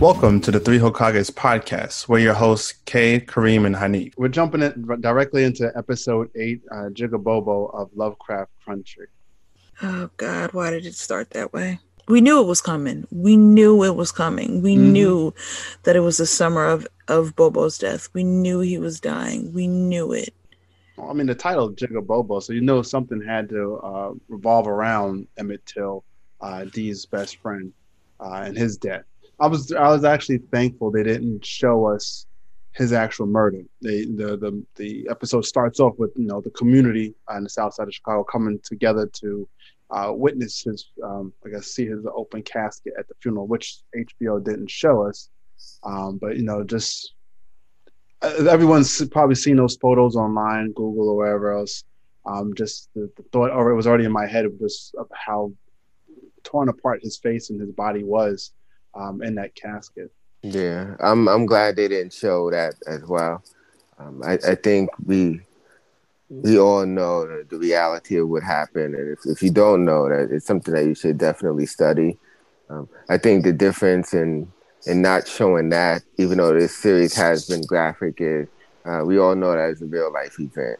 Welcome to the Three Hokages podcast. We're your hosts, Kay, Kareem, and Hanif. We're jumping it directly into episode eight, uh, Jigabobo of Lovecraft Country. Oh God, why did it start that way? We knew it was coming. We knew it was coming. We mm-hmm. knew that it was the summer of of Bobo's death. We knew he was dying. We knew it. I mean, the title Jigabobo, so you know something had to uh, revolve around Emmett Till, uh, Dee's best friend, uh, and his death. I was I was actually thankful they didn't show us his actual murder. They, the the the episode starts off with you know the community on the south side of Chicago coming together to uh, witness his um, I guess see his open casket at the funeral, which HBO didn't show us. Um, but you know just uh, everyone's probably seen those photos online, Google or wherever else. Um, just the, the, thought, or it was already in my head of just of how torn apart his face and his body was um, in that casket. Yeah, I'm I'm glad they didn't show that as well. Um, I, I think we we all know the, the reality of what happened, and if, if you don't know that, it's something that you should definitely study. Um, I think the difference in in not showing that, even though this series has been graphic, is uh, we all know that it's a real life event,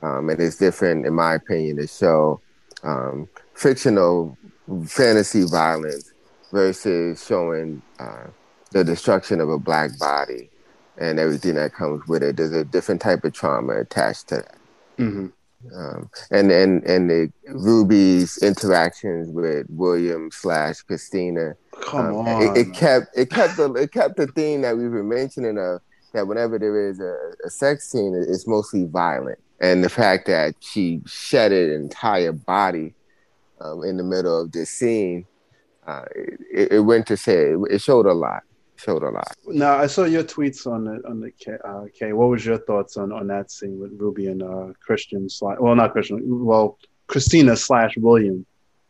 um, and it's different, in my opinion, to show um, fictional fantasy violence versus showing uh, the destruction of a black body and everything that comes with it. There's a different type of trauma attached to that. Mm-hmm. Um, and and and the Ruby's interactions with William slash Christina. Come um, on. It, it, kept it kept the it kept the theme that we were mentioning of that whenever there is a, a sex scene, it's mostly violent, and the fact that she shed an entire body um, in the middle of this scene uh, it, it, went to say it showed a lot. Showed a lot. Now I saw your tweets on the on the K. Uh, K. What was your thoughts on, on that scene with Ruby and uh, Christian? Slash, well, not Christian. Well, Christina slash William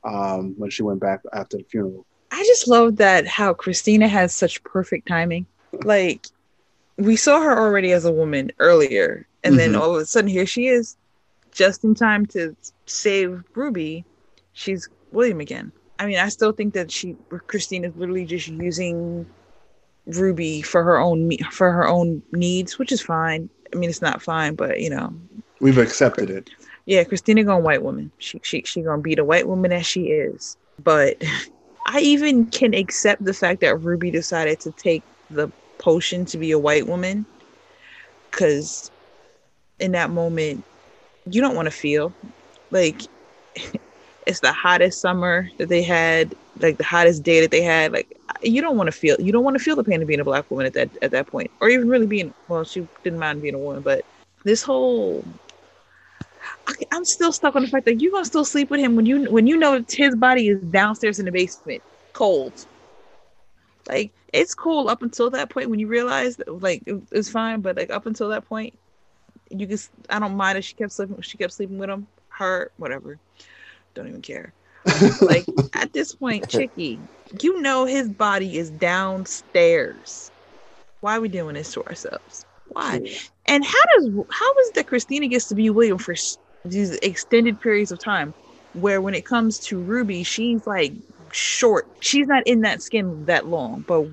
um, when she went back after the funeral. I just love that how Christina has such perfect timing. Like we saw her already as a woman earlier, and mm-hmm. then all of a sudden here she is, just in time to save Ruby. She's William again. I mean, I still think that she Christine is literally just using Ruby for her own for her own needs, which is fine. I mean, it's not fine, but you know, we've accepted it. Yeah, Christina gonna white woman. She she she gonna be the white woman as she is. But I even can accept the fact that Ruby decided to take the potion to be a white woman, because in that moment, you don't want to feel like it's the hottest summer that they had, like the hottest day that they had. Like you don't want to feel you don't want to feel the pain of being a black woman at that at that point, or even really being. Well, she didn't mind being a woman, but this whole I, am still stuck on the fact that you're gonna still sleep with him when you when you know his body is downstairs in the basement, cold. Like it's cool up until that point when you realize that like it, it's fine, but like up until that point, you just I don't mind if she kept sleeping. She kept sleeping with him, her, whatever don't even care. like at this point, Chicky, you know his body is downstairs. Why are we doing this to ourselves? Why? And how does how is that Christina gets to be William for these extended periods of time, where when it comes to Ruby, she's like short. She's not in that skin that long, but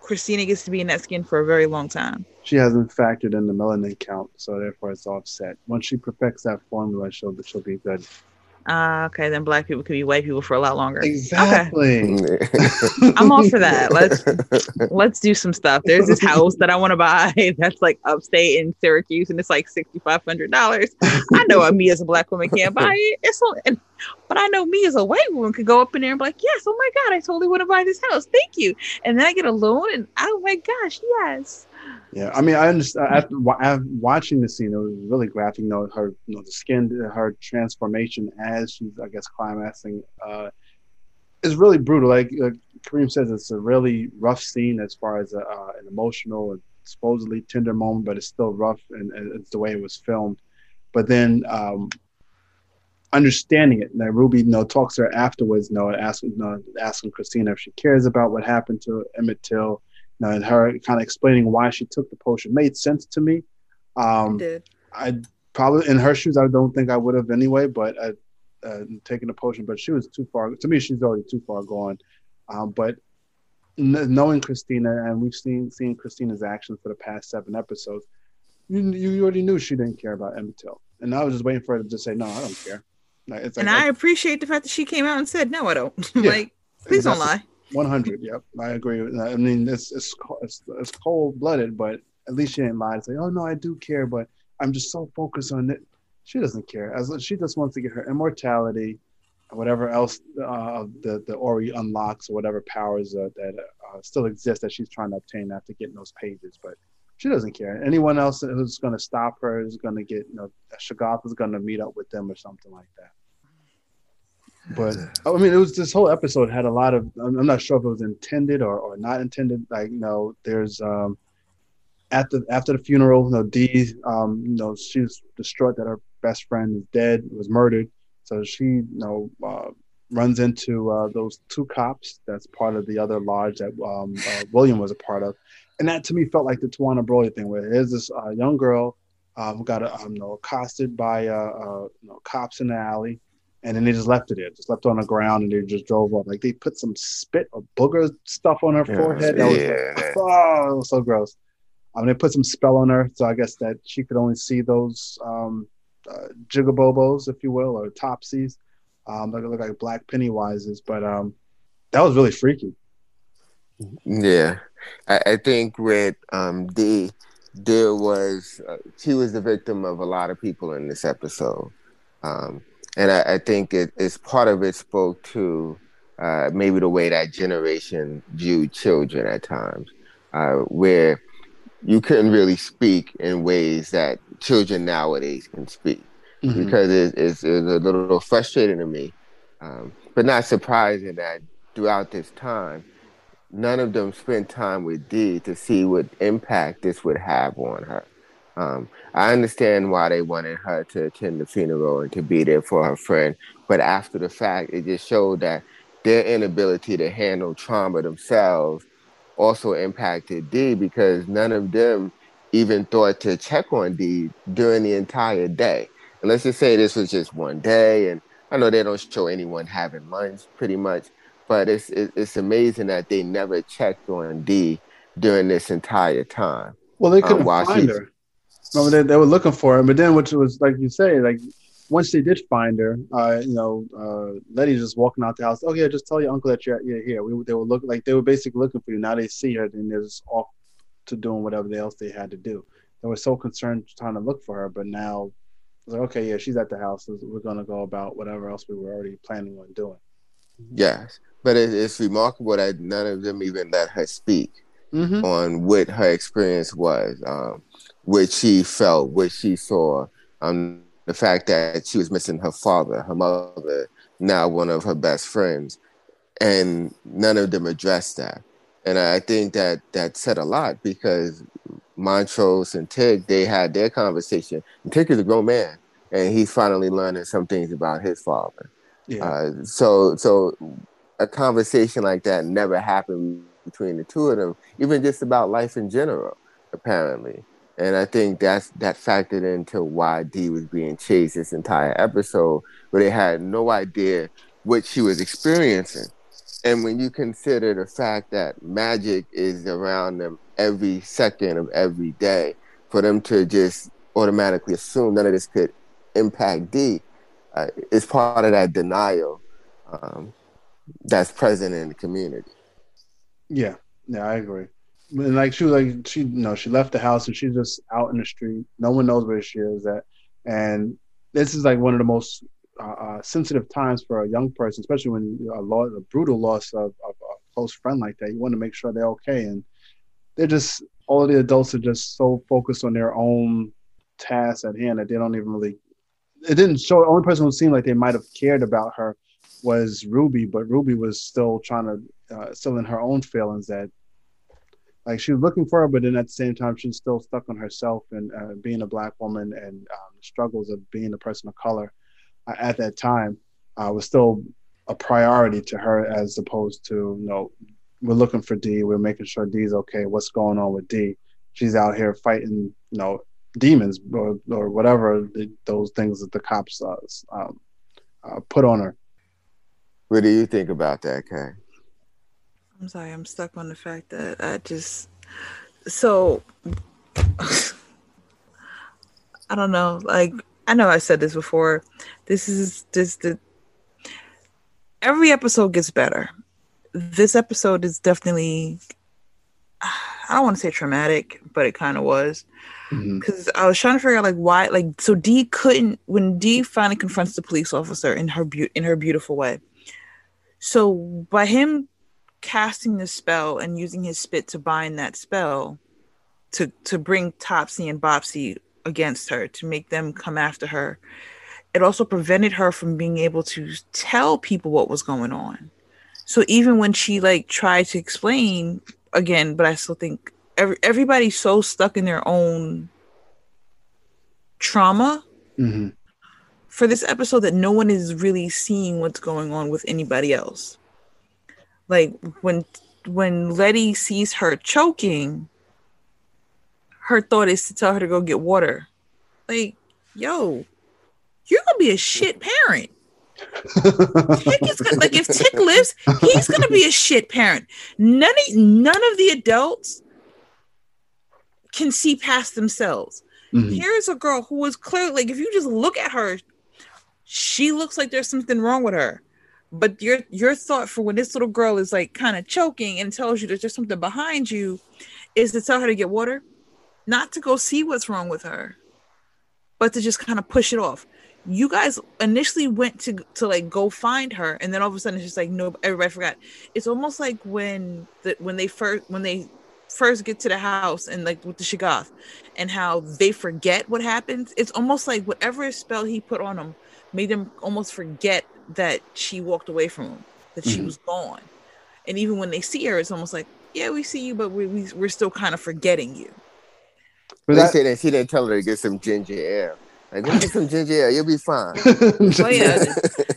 Christina gets to be in that skin for a very long time. She hasn't factored in the melanin count, so therefore it's offset. Once she perfects that formula, she'll she'll be good. Uh, okay, then black people could be white people for a lot longer. Exactly. Okay. I'm all for that. Let's let's do some stuff. There's this house that I want to buy that's like upstate in Syracuse, and it's like sixty five hundred dollars. I know me as a black woman can't buy it. It's so, and, but I know me as a white woman could go up in there and be like, yes, oh my god, I totally want to buy this house. Thank you. And then I get a loan, and oh my gosh, yes. Yeah, I mean, I understand. After, watching the scene, it was really graphic. You know, her, you know, the skin, her transformation as she's, I guess, climaxing, uh, is really brutal. Like uh, Kareem says, it's a really rough scene as far as a, uh, an emotional and supposedly tender moment, but it's still rough, and, and it's the way it was filmed. But then um, understanding it, that Ruby, you know, talks to her afterwards, you know, asking, you know, asking Christina if she cares about what happened to Emmett Till know, and her kind of explaining why she took the potion made sense to me. Um, did. I probably in her shoes, I don't think I would have anyway, but I, uh, taking the potion. But she was too far. To me, she's already too far gone. Um, but knowing Christina, and we've seen seen Christina's actions for the past seven episodes, you you already knew she didn't care about Emmett Till, and I was just waiting for her to just say, "No, I don't care." Like, and I appreciate the fact that she came out and said, "No, I don't." Yeah, like, please don't lie. One hundred. Yep, I agree. With that. I mean, it's it's it's, it's cold blooded, but at least she didn't lie and say, "Oh no, I do care," but I'm just so focused on it. She doesn't care. As she just wants to get her immortality, whatever else uh, the the Orrery unlocks or whatever powers uh, that uh, still exist that she's trying to obtain after getting those pages. But she doesn't care. Anyone else who's going to stop her is going to get, you know, Shoggoth is going to meet up with them or something like that. But I mean, it was this whole episode had a lot of. I'm not sure if it was intended or, or not intended. Like, you know, there's um, after after the funeral, you know, Dee, um, you know, she's distraught that her best friend is dead, was murdered. So she, you know, uh, runs into uh, those two cops. That's part of the other lodge that um, uh, William was a part of, and that to me felt like the Tawana Brawley thing, where there's this uh, young girl um, who got um, you know, accosted by uh, uh, you know, cops in the alley, and then they just left it there, just left on the ground, and they just drove off. Like they put some spit or booger stuff on her yeah, forehead. That was, yeah. oh, was so gross. Um, they put some spell on her, so I guess that she could only see those um, uh, jigabobos, if you will, or topsies. Um, they look like black Pennywises, but um, that was really freaky. Yeah, I, I think with um, Dee, there was uh, she was the victim of a lot of people in this episode, um, and I, I think it is part of it spoke to uh, maybe the way that generation viewed children at times, uh, where you couldn't really speak in ways that children nowadays can speak mm-hmm. because it, it's, it's, a little frustrating to me, um, but not surprising that throughout this time, none of them spent time with Dee to see what impact this would have on her. Um, I understand why they wanted her to attend the funeral and to be there for her friend, but after the fact, it just showed that their inability to handle trauma themselves also impacted Dee because none of them even thought to check on Dee during the entire day. And let's just say this was just one day, and I know they don't show anyone having lunch pretty much, but it's it's amazing that they never checked on Dee during this entire time. Well, they couldn't um, find her. No, they, they were looking for her, but then which was like you say, like once they did find her, uh, you know, uh, Letty's just walking out the house. Oh yeah, just tell your uncle that you're, you're here. We, they were looking like they were basically looking for you. Now they see her, then they're just off to doing whatever else they had to do. They were so concerned trying to look for her, but now like, okay, yeah, she's at the house. We're gonna go about whatever else we were already planning on doing. Yes, but it, it's remarkable that none of them even let her speak mm-hmm. on what her experience was, um, what she felt, what she saw, um, the fact that she was missing her father, her mother, now one of her best friends, and none of them addressed that. And I think that that said a lot because Montrose and Tig, they had their conversation. And Tig is a grown man, and he's finally learning some things about his father. Yeah. Uh, so, so a conversation like that never happened between the two of them, even just about life in general, apparently. And I think that's that factored into why Dee was being chased this entire episode, where they had no idea what she was experiencing. And when you consider the fact that magic is around them every second of every day, for them to just automatically assume none of this could impact Dee, uh, it's part of that denial um, that's present in the community. Yeah, yeah, I agree. And like she was like she you know she left the house and she's just out in the street. No one knows where she is at, and this is like one of the most uh, uh, sensitive times for a young person, especially when a, loss, a brutal loss of, of, a close friend like that. You want to make sure they're okay, and they're just all the adults are just so focused on their own tasks at hand that they don't even really. It didn't show. The only person who seemed like they might have cared about her was Ruby, but Ruby was still trying to, uh, still in her own feelings that, like she was looking for her, but then at the same time she's still stuck on herself and uh, being a black woman and um, the struggles of being a person of color uh, at that time uh, was still a priority to her as opposed to you know we're looking for Dee, we're making sure Dee's okay. What's going on with Dee? She's out here fighting you know demons or, or whatever the, those things that the cops uh, um, uh, put on her. What do you think about that, Kay? I'm sorry, I'm stuck on the fact that I just so I don't know. Like I know I said this before. This is this the every episode gets better. This episode is definitely I don't want to say traumatic, but it kind of was mm-hmm. because I was trying to figure out like why like so Dee couldn't when Dee finally confronts the police officer in her beau- in her beautiful way. So by him casting the spell and using his spit to bind that spell to to bring Topsy and Bopsy against her to make them come after her, it also prevented her from being able to tell people what was going on. So even when she like tried to explain again, but I still think every, everybody's so stuck in their own trauma Mhm. for this episode that no one is really seeing what's going on with anybody else. Like when when Letty sees her choking, her thought is to tell her to go get water. Like, yo, you're gonna be a shit parent. Tick is gonna, like if Tick lives, he's gonna be a shit parent. None of, none of the adults can see past themselves. Mhm. Here's a girl who is clearly like if you just look at her, she looks like there's something wrong with her. But your your thought for when this little girl is like kind of choking and tells you that there's something behind you is to tell her to get water, not to go see what's wrong with her, but to just kind of push it off. You guys initially went to to like go find her, and then all of a sudden it's just like no, everybody forgot. It's almost like when the when they first when they first get to the house and like with the Shoggoth and how they forget what happens. It's almost like whatever spell he put on them made them almost forget that she walked away from him, that she Mhm. was gone. And even when they see her, it's almost like, yeah, we see you, but we, we we're still kind of forgetting you. But they that- said that she didn't tell her to get some ginger ale. Like, go get some ginger ale, you'll be fine. Well, yeah,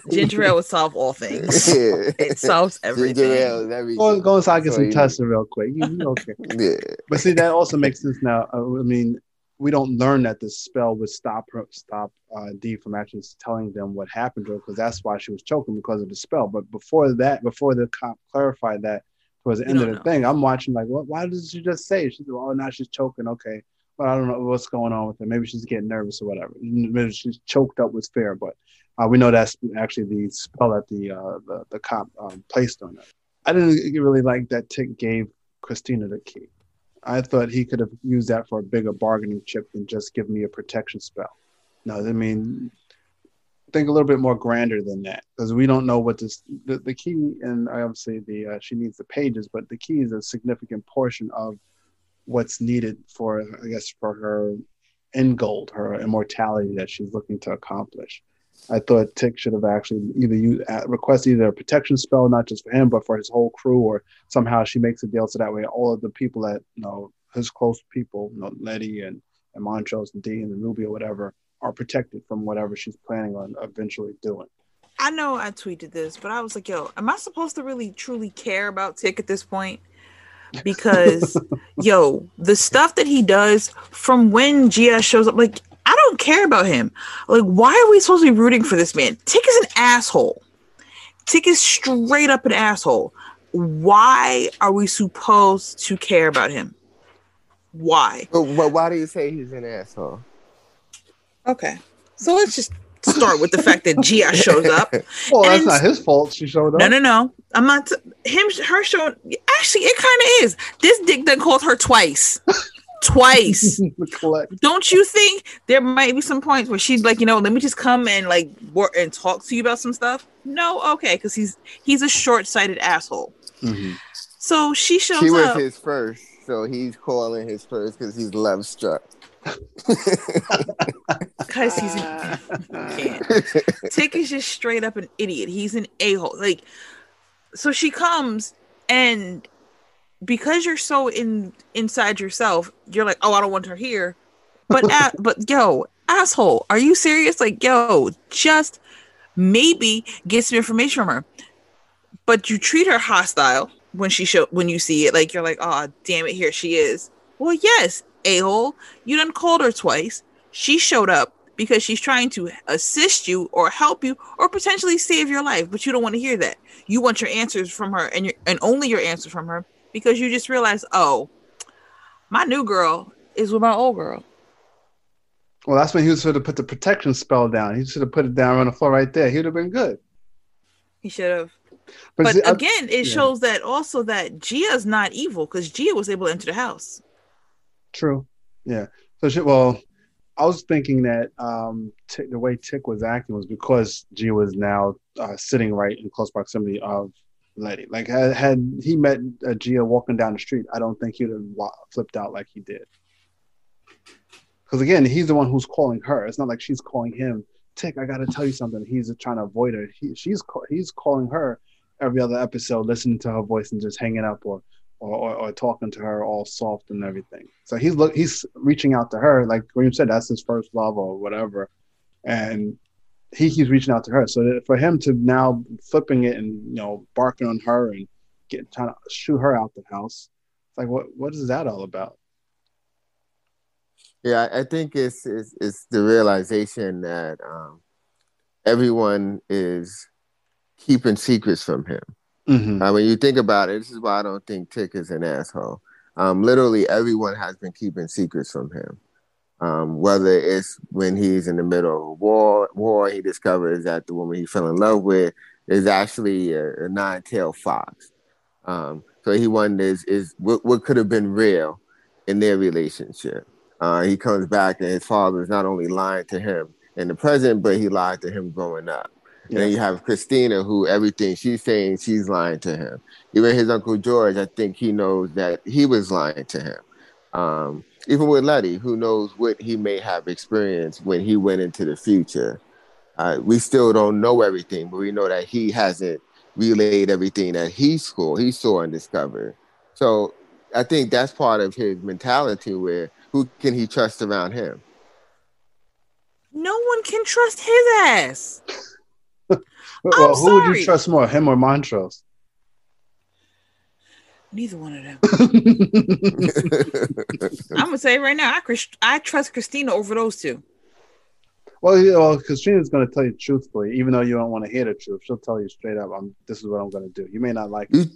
ginger ale would solve all things. yeah. It solves Ginger everything. ale is everything. Go, go inside, get So some you- testing real quick. You, you okay? Yeah. But see, that also makes sense now. Uh, I mean, we don't learn that the spell would stop her, stop uh, Dee from actually telling them what happened to her because that's why she was choking because of the spell. But before that, before the cop clarified that towards the You end of the know. thing, I'm watching like, what? Why did she just say? She's oh, now she's choking. Okay, but I don't know what's going on with her. Maybe she's getting nervous or whatever. Maybe she's choked up with fear. But uh, we know that's actually the spell that the uh, the, the cop um, placed on her. I didn't really like that Tick gave Christina the key. I thought he could have used that for a bigger bargaining chip than just give me a protection spell. No, I mean, think a little bit more grander than that because we don't know what this the, the key and I obviously the uh, she needs the pages, but the key is a significant portion of what's needed for I guess for her end goal, her immortality that she's looking to accomplish. I thought Tick should have actually either you uh, request either a protection spell, not just for him, but for his whole crew, or somehow she makes a deal so that way all of the people that you know his close people, you know, Letty and and Montrose and Dee and the Ruby or whatever, are protected from whatever she's planning on eventually doing. I know I tweeted this, but I was like, yo, am I supposed to really truly care about Tick at this point? Because, yo, the stuff that he does from when GS shows up, like, I don't care about him. Like, why are we supposed to be rooting for this man? Tick is an asshole. Tick is straight up an asshole. Why are we supposed to care about him? Why? But, but why do you say he's an asshole? Okay. So let's just start with the fact that GS shows up. Well, that's not his fault. She showed up. No, no, no. I'm not t- him. Her showing. Actually, it kind of is. This dick done called her twice. twice. Don't you think there might be some points where she's like, you know, let me just come and like work and talk to you about some stuff? No, okay, because he's he's a short-sighted asshole. Mhm. So she shows She was up. his first, so he's calling his first because he's love struck. because he's an, can't. Tick is just straight up an idiot. He's an a hole. Like, so she comes and because you're so in inside yourself, you're like, oh, I don't want her here. But a- but yo, asshole, are you serious? Like, yo, just maybe get some information from her. But you treat her hostile when she show when you see it. Like you're like, oh damn it, here she is. Well, yes, a hole. You done called her twice. She showed up because she's trying to assist you or help you or potentially save your life, but you don't want to hear that. You want your answers from her and your and only your answers from her because you just realize, oh, my new girl is with my old girl. Well, that's when he was should have put the protection spell down. He should have put it down on the floor right there. He would have been good. He should have. But, but see, again, it yeah. shows that also that Gia's not evil because Gia was able to enter the house. True. Yeah. So she, well, I was thinking that um, the way Tick was acting was because Gia was now uh, sitting right in close proximity of Letty. Like had, he met uh, Gia walking down the street, I don't think he would have flipped out like he did. Because again, he's the one who's calling her. It's not like she's calling him. Tick, I got to tell you something. He's trying to avoid her. He, she's he's calling her every other episode, listening to her voice and just hanging up or or, or, or, talking to her all soft and everything. So he's look he's reaching out to her, like Kareem said, that's his first love or whatever, and he keeps reaching out to her. So for him to now flipping it and you know barking on her and get trying to shoot her out the house, it's like what what is that all about? Yeah, I think it's it's, it's the realization that um, everyone is keeping secrets from him. Mm-hmm. Uh, when you think about it, this is why I don't think Tick is an asshole. Um, literally, everyone has been keeping secrets from him. Um, whether it's when he's in the middle of a war, war, he discovers that the woman he fell in love with is actually a, a nine-tailed fox. Um, so he wonders is what, what could have been real in their relationship. Uh, he comes back and his father is not only lying to him in the present, but he lied to him growing up. And then you have Christina, who everything she's saying, she's lying to him. Even his uncle George, I think he knows that he was lying to him. Um, even with Letty, who knows what he may have experienced when he went into the future. Uh, we still don't know everything, but we know that he hasn't relayed everything that he saw, he saw and discovered. So I think that's part of his mentality where who can he trust around him? No one can trust his ass. well, who would you trust more, him or Montrose? Neither one of them. I'm gonna say right now, I I trust Christina over those two. Well, you know, Christina's going to tell you truthfully, even though you don't want to hear the truth. She'll tell you straight up, "I'm. This is what I'm going to do." You may not like it.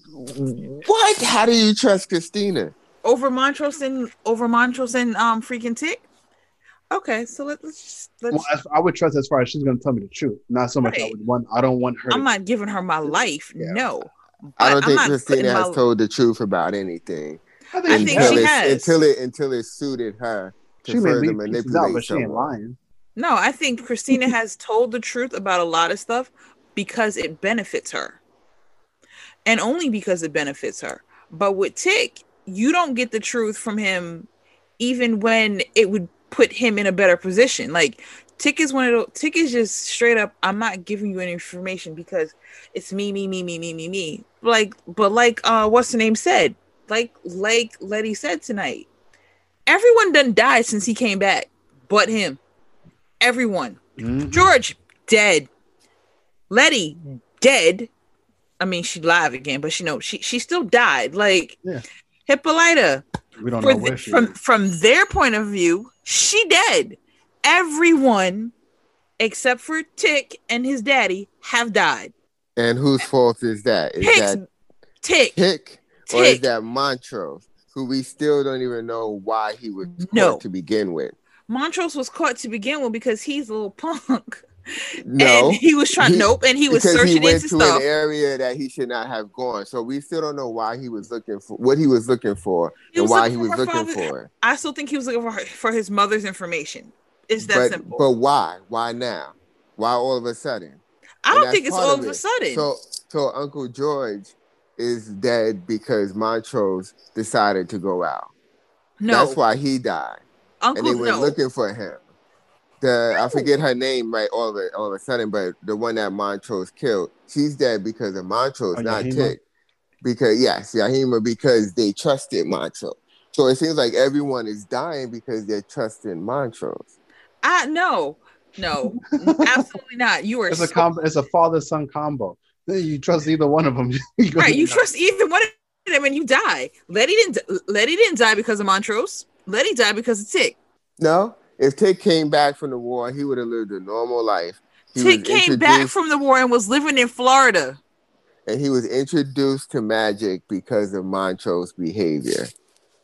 What? How do you trust Christina? Over Montrose and over Montrose and um freaking Tick. Okay, so let, us just let's. Well, I would trust as far as she's going to tell me the truth. Not so much right. I would want. I don't want her. I'm not giving her my life. Yeah. No. I don't think Christina has my... told the truth about anything. I think, I think she has until it until it suited her to she further manipulate out, but she ain't lying. No, I think Christina has told the truth about a lot of stuff because it benefits her, and only because it benefits her. But with Tick, you don't get the truth from him, even when it would put him in a better position. Like Tick is one of those Tick is just straight up, I'm not giving you any information because it's me, me, me, me, me, me, me. Like, but like uh what's the name said? Like like Letty said tonight. Everyone done died since he came back, but him. Everyone. Mm-hmm. George, dead. Letty, dead. I mean, she live again, but she know she she still died. Like yeah. Hippolyta. We don't know where she from is. from their point of view, she dead. Everyone except for Tick and his daddy have died. And whose fault is that? Is Tick's, that Tick? Tick, or is that Montrose, who we still don't even know why he was no. to begin with? Montrose was caught to begin with because he's a little punk. No, and he was trying. He, nope, and he was searching he went into to stuff. an area that he should not have gone. So we still don't know why he was looking for what he was looking for he and why he was looking father, for. I still think he was looking for for his mother's information. It's that but, simple. But why? Why now? Why all of a sudden? I don't think it's all of, of a sudden. So, so Uncle George is dead because Montrose decided to go out. No, that's why he died. Uncle, and they were no. looking for him the I forget her name right all of a, all of a sudden, but the one that Montrose killed, she's dead because of Montrose, oh, not Tick. Because yes, Yahima, because they trusted Montrose. So it seems like everyone is dying because they're trusting Montrose. I no, no, absolutely not. You are. It's so- a combo. It's a father son combo. You trust either one of them. right, you die. trust either one of them, and you die. Letty didn't. Letty didn't die because of Montrose. Letty died because of Tick. No, if Tick came back from the war, he would have lived a normal life. He Tick came back from the war and was living in Florida. and he was introduced to magic because of Montrose's behavior.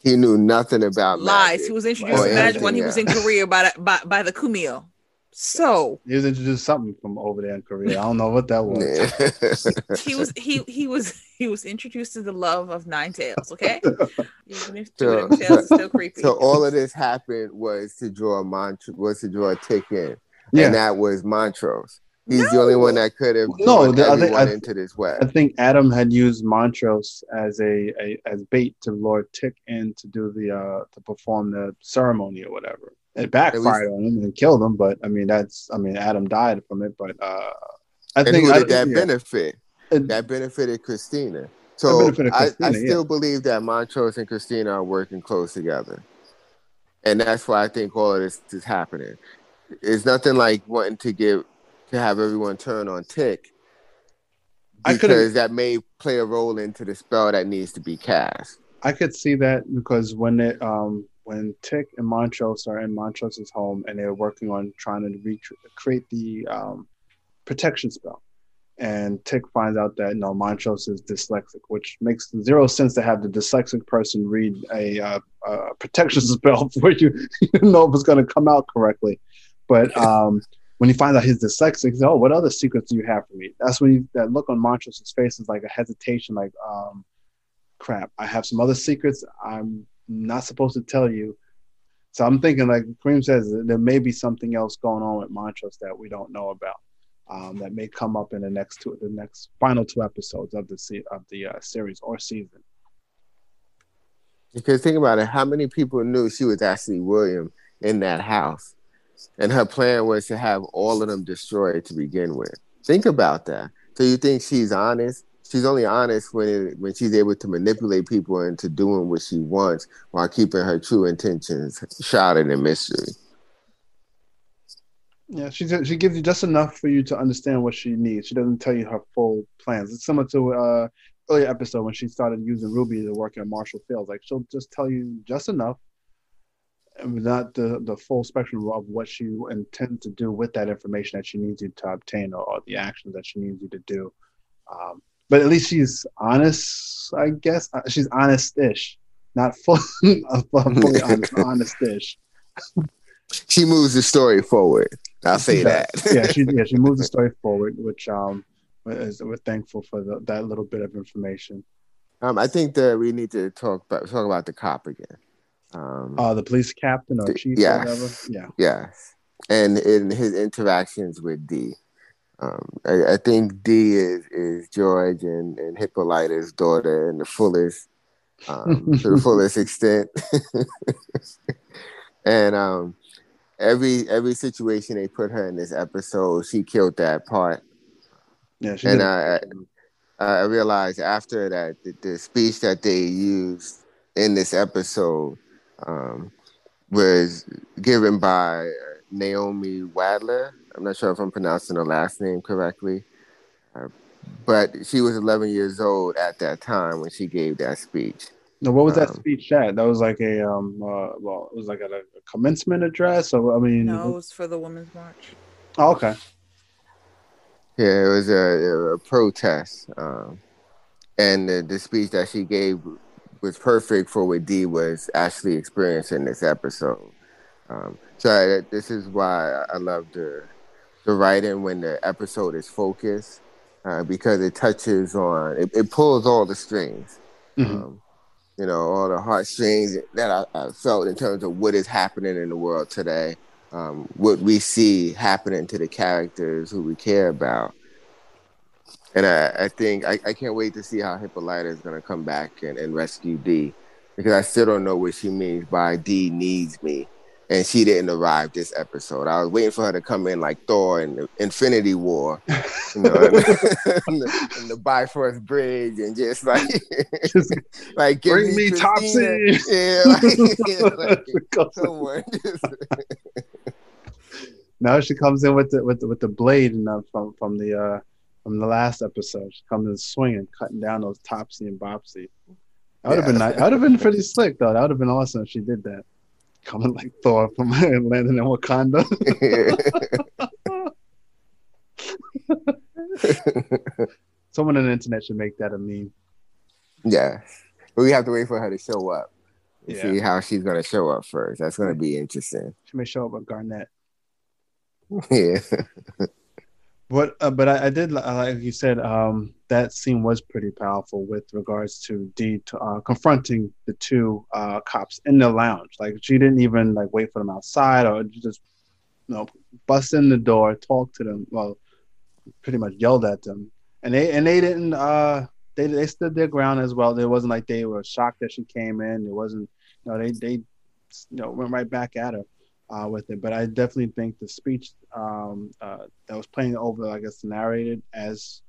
He knew nothing about Lies. magic He was introduced to magic when he anything was in Korea by the, by, by the Kumiho. So He was introduced something from over there in Korea. I don't know what that was. Yeah. he was he he was he was introduced to the love of Nine Tails. Okay, even if So- of tails is still creepy. so all of this happened was to draw Mont- was to draw a tick in, Yeah. and that was Montrose. He's the only one that could have No, the- I think- into this I think Adam had used Montrose as a, a as bait to lure Tick in to do the uh to perform the ceremony or whatever. It backfired on him and killed him, but I mean that's I mean Adam died from it, but uh I think I, that yeah. benefit? It- That benefited Christina. So benefited I, I Christina, yeah. still believe that Montrose and Christina are working close together. And that's why I think all of this is happening. It's nothing like wanting to give to have everyone turn on Tick because that may play a role into the spell that needs to be cast. I could see that because when it um when Tick and Montrose are in Montrose's home and they're working on trying to recreate create the um, protection spell, and Tick finds out that no Montrose is dyslexic, which makes zero sense to have the dyslexic person read a, uh, uh protection spell for you. you know if it's going to come out correctly, but um. When he finds out he's dyslexic, he's oh, what other secrets do you have for me? That's when you, that look on Montrose's face is like a hesitation, like, um, crap, I have some other secrets I'm not supposed to tell you. So I'm thinking, like Kareem says, there may be something else going on with Montrose that we don't know about. Um, that may come up in the next two, the next final two episodes of the se- of the uh, series or season. Because think about it, how many people knew she was actually William in that house? And her plan was to have all of them destroyed to begin with. Think about that. So you think she's honest? She's only honest when it, when she's able to manipulate people into doing what she wants while keeping her true intentions shrouded in mystery. Yeah, she she gives you just enough for you to understand what she needs. She doesn't tell you her full plans. It's similar to uh earlier episode when she started using Ruby to work at Marshall Fields. Like she'll just tell you just enough, not the the full spectrum of what she intends to do with that information that she needs you to obtain or, or the actions that she needs you to do. Um, but at least she's honest, I guess. Uh, She's honest-ish, not full, fully honest, honest-ish. She moves the story forward. I'll say She that. yeah, she yeah she moves the story forward, which um is, we're thankful for the, that little bit of information. um, I think that we need to talk about talk about the cop again. Um, Uh, the police captain or chief yes. or whatever. Yeah, Yes, and in his interactions with Dee, um, I, I think Dee is is George and, and Hippolyta's daughter in the fullest, um, to the fullest extent, and um, every every situation they put her in this episode, she killed that part. yeah. She And did. I, I I realized after that the, the speech that they used in this episode um, was given by Naomi Wadler. I'm not sure if I'm pronouncing her last name correctly, uh, but she was 11 years old at that time when she gave that speech. no, what was that um, speech at? That was like a um. Uh, well, it was like a, a commencement address. So I mean, No, it was for the Women's March. oh, okay. Yeah, it was a, a protest, um, and the, the speech that she gave was perfect for what Dee was actually experiencing this episode. Um, so I, this is why I love the the writing when the episode is focused uh, because it touches on it, it pulls all the strings. Mhm. Um, you know, all the heartstrings that I, I felt in terms of what is happening in the world today, um, what we see happening to the characters who we care about. And I, I think I, I can't wait to see how Hippolyta is going to come back and, and rescue Dee because I still don't know what she means by Dee needs me. And she didn't arrive this episode. I was waiting for her to come in like Thor in the Infinity War, you know, in the, in the Bifrost Bridge, and just like, Just like give bring me. Topsy. Yeah, like, yeah, like, someone just now she comes in with the with the, with the blade and uh, from from the uh from the last episode. She comes swinging, cutting down those Topsy and Bopsy. That would have been nice. That would have been pretty slick though. That would have been awesome if she did that. coming like Thor from landing in Wakanda. Someone on the internet should make that a meme. yeah, but we have to wait for her to show up. and Yeah. See how she's gonna show up first. That's gonna be interesting. She may show up with Garnett. yeah. But uh, but I, I did like you said um, that scene was pretty powerful with regards to to, uh, confronting the two uh, cops in the lounge. Like she didn't even like wait for them outside or just you know bust in the door, talk to them. Well, pretty much yelled at them, and they and they didn't. Uh, they they stood their ground as well. It wasn't like they were shocked that she came in. It wasn't. You know they they you know went right back at her uh, with it. But I definitely think the speech um, uh, that was playing over, I guess, narrated as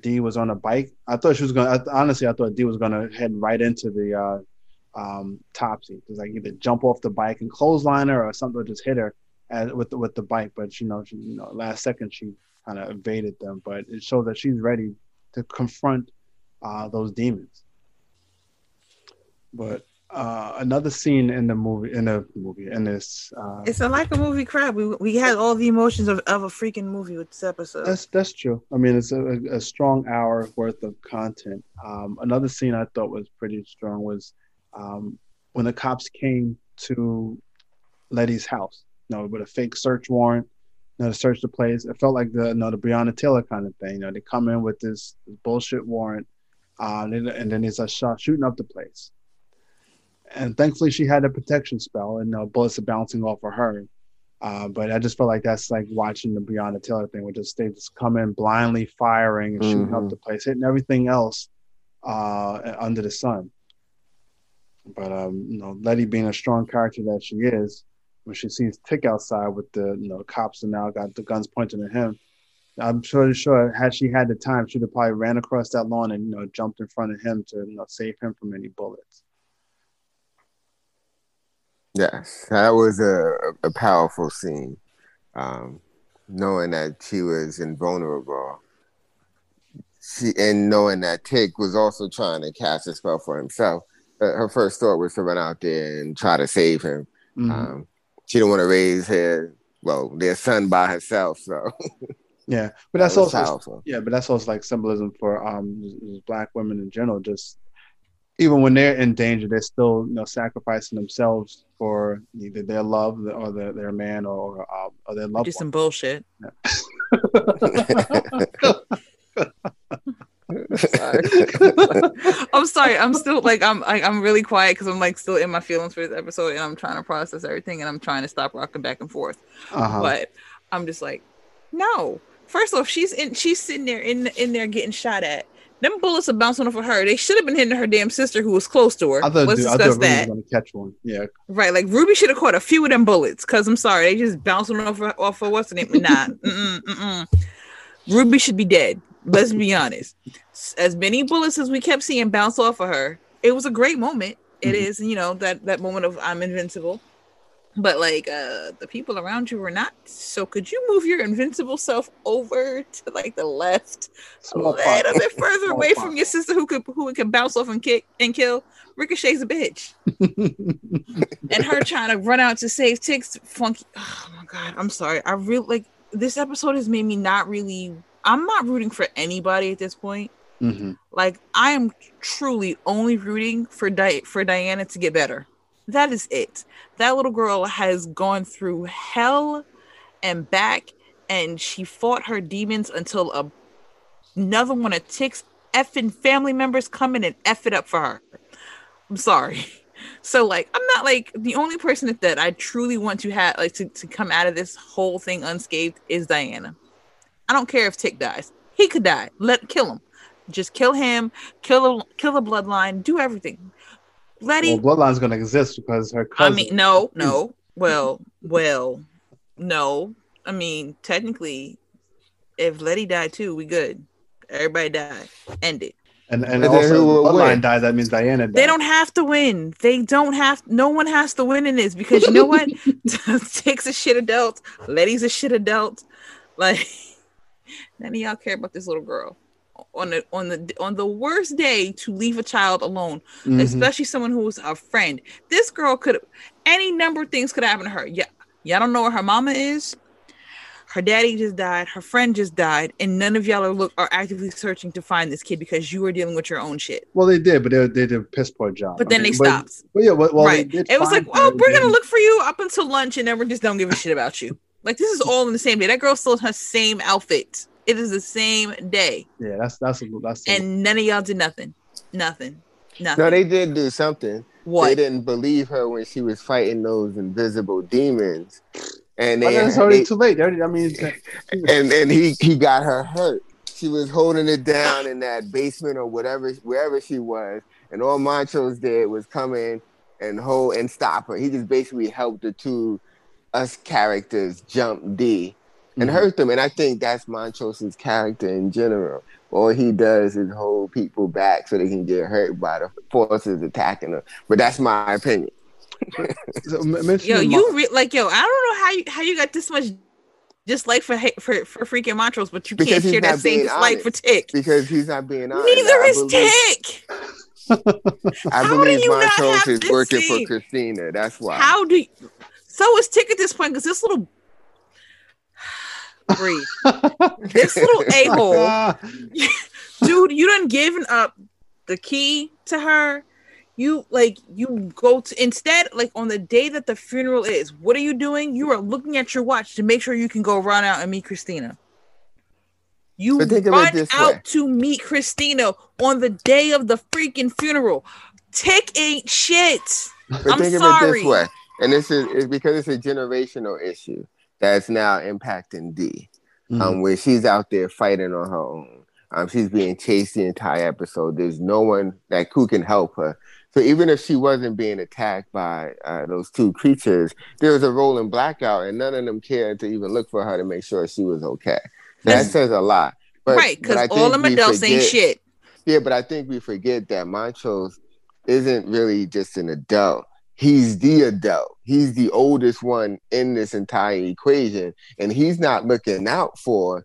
Dee was on a bike. I thought she was going. to Honestly, I thought Dee was going to head right into the uh, um, Topsy. Just like either jump off the bike and clothesline her, or something, just hit her as, with the, with the bike. But you know, she, you know, last second she kind of evaded them. But it showed that she's ready to confront uh, those demons. But uh, another scene in the movie, in the movie, in this, uh, It's a, like a movie crap. We we had all the emotions of, of a freaking movie with this episode. That's that's true. I mean, it's a, a strong hour worth of content. Um, another scene I thought was pretty strong was um, when the cops came to Letty's house. You know, with a fake search warrant, you know, to search the place. It felt like the you know, the Breonna Taylor kind of thing. You know, they come in with this, bullshit warrant, uh, and, then, and then there's a shot shooting up the place. And thankfully, she had a protection spell, and uh, bullets are bouncing off of her. Uh, but I just felt like that's like watching the Breonna Taylor thing, where just they just come in blindly firing and shooting up Mhm. the place, hitting everything else uh, under the sun. But um, you know, Letty being a strong character that she is, when she sees Tick outside with the you know cops and now got the guns pointing at him, I'm sure sure had she had the time, she'd have probably ran across that lawn and you know jumped in front of him to you know save him from any bullets. Yes, that was a, a powerful scene. Um, knowing that she was invulnerable, she and knowing that Tick was also trying to cast a spell for himself. Uh, her first thought was to run out there and try to save him. Mhm. Um, she didn't want to raise her, well, their son by herself. So yeah, but that's that also powerful. Yeah, but that's also like symbolism for um black women in general. Just even when they're in danger, they're still you know sacrificing themselves for either their love or their, their man or uh, or their love. Just one. some bullshit. I'm sorry. I'm still like I'm I, I'm really quiet because I'm like still in my feelings for this episode and I'm trying to process everything and I'm trying to stop rocking back and forth. Uh-huh. But I'm just like, no. First off, she's in she's sitting there in in there getting shot at. Them bullets are bouncing off of her. They should have been hitting her damn sister who was close to her. I thought, Let's dude, I discuss thought Ruby was to catch one. Yeah, Right, like Ruby should have caught a few of them bullets. Cause I'm sorry, they just bouncing off her, off of what's the name? Nah, mm-mm, mm-mm. Ruby should be dead. Let's be honest. As many bullets as we kept seeing bounce off of her, it was a great moment. It Mhm. is, you know, that that moment of I'm invincible. But like uh the people around you were not. So could you move your invincible self over to like the left a little bit further Small away pot. from your sister who could who could bounce off and kick and kill? Ricochet's a bitch and her trying to run out to save Ticks. Funky. Oh my god, I'm sorry. I really like this episode has made me not really. I'm not rooting for anybody at this point. Mhm. Like I am truly only rooting for Di- for Diana to get better. That is it. That little girl has gone through hell and back, and she fought her demons until a, another one of Tick's effing family members come in and F it up for her. I'm sorry. So like I'm not like the only person that, that I truly want to have like to, to come out of this whole thing unscathed is Diana. I don't care if Tick dies. He could die. Let kill him. Just kill him, kill the kill the bloodline, do everything. Letty, Well, Bloodline's going to exist because her I mean, no, no. Well, well, no. I mean, technically, if Letty died too, we good. Everybody died. End it. and and But then also who Bloodline win? dies. That means Diana dies. They don't have to win. They don't have. No one has to win in this because you know what? Tick's a shit adult. Letty's a shit adult. Like none of y'all care about this little girl. On the on the on the worst day to leave a child alone, Mhm. especially someone who's a friend. This girl could any number of things could happen to her. Yeah, y'all don't know where her mama is. Her daddy just died. Her friend just died, and none of y'all are look are actively searching to find this kid because you are dealing with your own shit. Well, they did, but they, they did a piss poor job. But I then mean, they but- stopped. But yeah, well, right. did It was like, oh, we're gonna look for you up until lunch, and then we just don't give a shit about you. Like this is all in the same day. That girl still has her same outfit. It is the same day, Yeah, that's that's a, that's a, and none of y'all did nothing. Nothing. Nothing. No, they did do something. What? They didn't believe her when she was fighting those invisible demons, and they, then it's already they- too late. Already, I mean, and and he he got her hurt. She was holding it down in that basement or whatever wherever she was, and all Montrose did was come in and hold and stop her. He just basically helped the two us characters jump Dee and Mhm. hurt them. And I think that's Montrose's character in general. All he does is hold people back so they can get hurt by the forces attacking them. But that's my opinion. So, Yo, you re- like yo. I don't know how you how you got this much dislike for for for freaking Montrose, but you Because can't he's share that same being dislike for. Tick. Because he's not being honest. Neither I is believe- Tick. I How do believe you not Montrose is working scene? for Christina. That's why. How do? You- so is Tick at this point because this little. Breathe. This little oh a hole. Dude you done given up the key to her you like you go to instead like on the day that the funeral is what are you doing you are looking at your watch to make sure you can go run out and meet christina you But think of it run out way. to meet christina on the day of the freaking funeral tick ain't shit But I'm think of it sorry. this way, and this is, is because it's a generational issue that's now impacting Dee, Mhm. um, where she's out there fighting on her own. Um, she's being chased the entire episode. There's no one that who can help her. So even if she wasn't being attacked by uh, those two creatures, there was a rolling blackout, and none of them cared to even look for her to make sure she was okay. That That's- says a lot. But, right but I because all think them we adults ain't shit Yeah, but I think we forget that Montrose isn't really just an adult. He's the adult. He's the oldest one in this entire equation, and he's not looking out for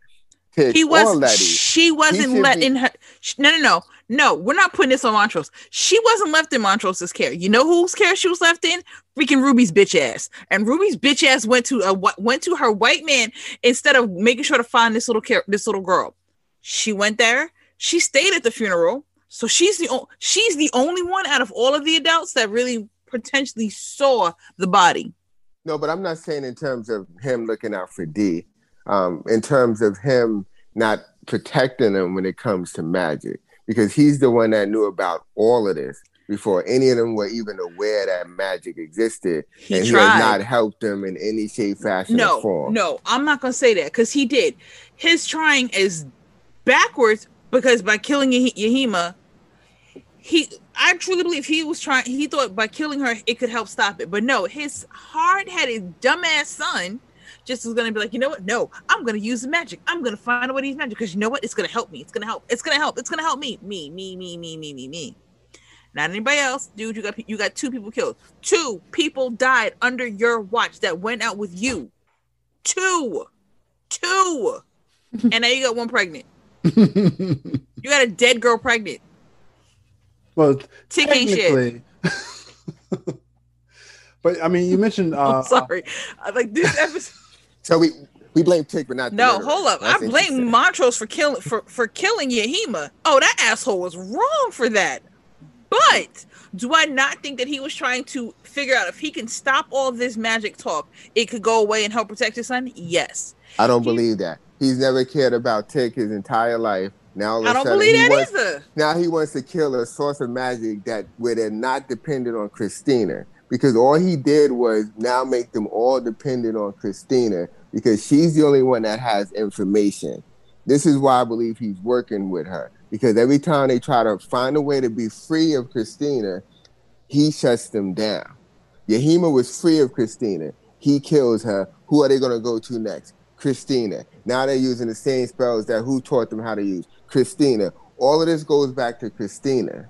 Tick he was she wasn't should let be- her no no no. No we're not putting this on montrose. She wasn't left in montrose's care. You know whose care she was left in? Freaking ruby's bitch ass. And ruby's bitch ass went to a went to her white man instead of making sure to find this little care this little girl. She went there. She stayed at the funeral. So she's the o- she's the only one out of all of the adults that really potentially saw the body No, but I'm not saying in terms of him looking out for Dee. Um, in terms of him not protecting him when it comes to magic, because he's the one that knew about all of this before any of them were even aware that magic existed, he and he tried has not helped them in any shape, fashion, or no, form. no, I'm not gonna say that because he did. His trying is backwards because by killing Yah- Yahima, he I truly believe he was trying. He thought by killing her it could help stop it, but no, his hard-headed dumbass son just was gonna be like, you know what? No, I'm gonna use the magic. I'm gonna find out what he's magic because you know what? It's gonna help me. It's gonna help. It's gonna help. It's gonna help me. Me, me, me, me, me, me, me. Not anybody else, dude. You got you got two people killed. Two people died under your watch that went out with you. Two, two, and now you got one pregnant. You got a dead girl pregnant. Well, Tick ain't shit. technically. but I mean, you mentioned. Uh, I'm sorry. I like this episode. So we we blame Tick, but not the No, murderer. hold up. That's I blame Montrose for killing for for killing Yahima. Oh, that asshole was wrong for that. But do I not think that he was trying to figure out if he can stop all this magic talk, it could go away and help protect his son? Yes. I don't He- believe that. He's never cared about Tick his entire life. Now all of a I don't sudden, believe that wants, either. now he wants to kill a source of magic that where they're not dependent on Christina because all he did was now make them all dependent on Christina because she's the only one that has information. This is why I believe he's working with her because every time they try to find a way to be free of Christina, he shuts them down. Yahima was free of Christina. He kills her. Who are they going to go to next? Christina. Now they're using the same spells that who taught them how to use? Christina. All of this goes back to Christina.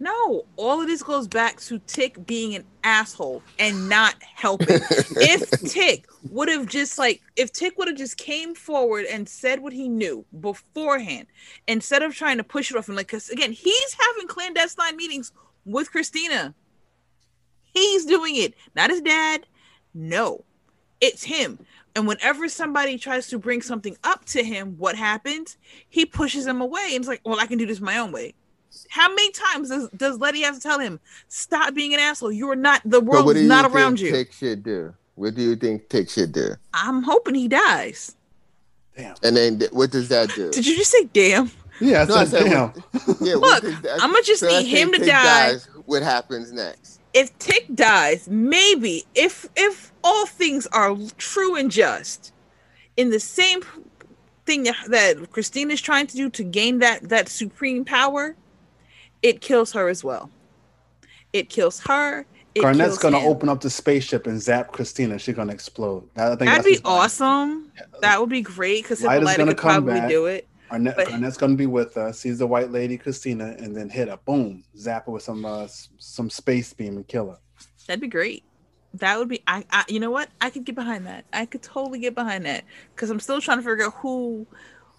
No, all of this goes back to Tick being an asshole and not helping. if Tick would have just like, if Tick would have just came forward and said what he knew beforehand, instead of trying to push it off and like, because again, he's having clandestine meetings with Christina. He's doing it, not his dad. No, it's him. And whenever somebody tries to bring something up to him, what happens? He pushes them away and it's like, well, I can do this my own way. How many times does, does Letty have to tell him, stop being an asshole? You're not, the world is not around you. Take should do? What do you think Tick should do? I'm hoping he dies. Damn. And then what does that do? Did you just say damn? Yeah, I No, I said, said damn. yeah, Look, that- I'ma just so need him to Tick die. dies, what happens next? If Tick dies, maybe if if all things are true and just, in the same thing that, Christine is trying to do to gain that that supreme power, it kills her as well. It kills her. It Garnett's gonna him. open up the spaceship and zap Christina. She's gonna explode. I think That'd that's be plan. awesome. That would be great because Hippolyta gonna could come probably back. do it. Garnett, but- Garnett's gonna be with us. Sees the white lady Christina, and then hit her. Boom, zap her with some uh, some space beam and kill her. That'd be great. That would be I, I you know what? I could get behind that. I could totally get behind that. Because I'm still trying to figure out who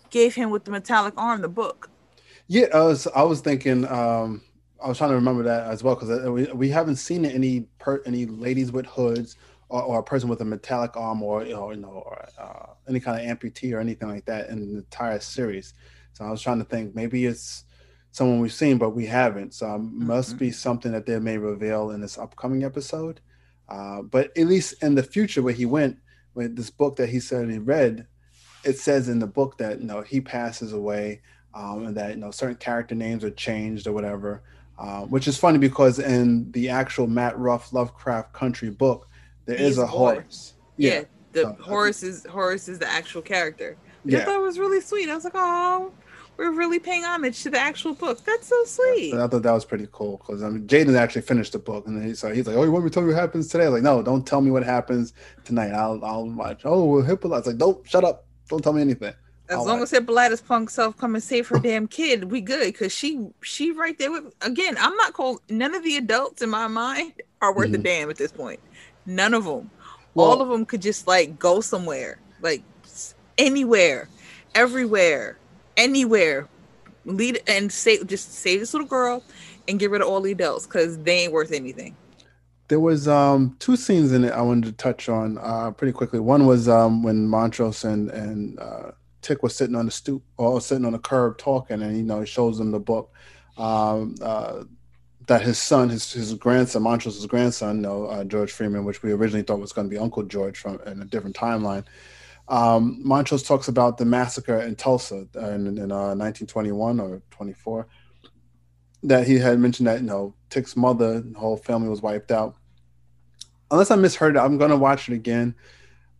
gave him with the metallic arm the book. Yeah, I was I was thinking. Um, I was trying to remember that as well because we, we haven't seen any per, any ladies with hoods or, or a person with a metallic arm or you know, you know or uh, any kind of amputee or anything like that in the entire series. So I was trying to think maybe it's someone we've seen but we haven't. So it must be something that they may reveal in this upcoming episode. Uh, but at least in the future, where he went with this book that he said he read, it says in the book that you know he passes away um, and that you know certain character names are changed or whatever. Uh, which is funny because in the actual Matt Ruff Lovecraft Country book, there is He's a a boy. horse. Yeah. the So, I Horace is Horace is the actual character. Which I Yeah. thought was really sweet. I was like, oh, we're really paying homage to the actual book. That's so sweet. So I thought that was pretty cool because I mean, Jaden actually finished the book, and then he's like, he's like, "Oh, you want me to tell you what happens today?" I was like, "No, don't tell me what happens tonight. I'll, I'll watch." Oh, well, Hippolyta. I was like, "Don't shut up. Don't tell me anything." As I'll long watch. as Hippolyta's punk self come and save her damn kid, we good. Cause she she right there with again. I'm not cold. None of the adults in my mind are worth a Mhm. damn at this point. None of them. Well- All of them could just like go somewhere, like anywhere, everywhere, anywhere. Lead and save just save this little girl and get rid of all the adults because they ain't worth anything. There was um, two scenes in it I wanted to touch on uh, pretty quickly. One was um, when Montrose and and uh, Tick was sitting on the stoop or sitting on the curb talking, and you know he shows them the book um, uh, that his son, his his grandson, Montrose's grandson, no uh, George Freeman, which we originally thought was going to be Uncle George from in a different timeline. Um, Montrose talks about the massacre in Tulsa in, in uh, 1921 or 24 that he had mentioned that you know Tick's mother, the whole family was wiped out. Unless I misheard it, I'm gonna watch it again.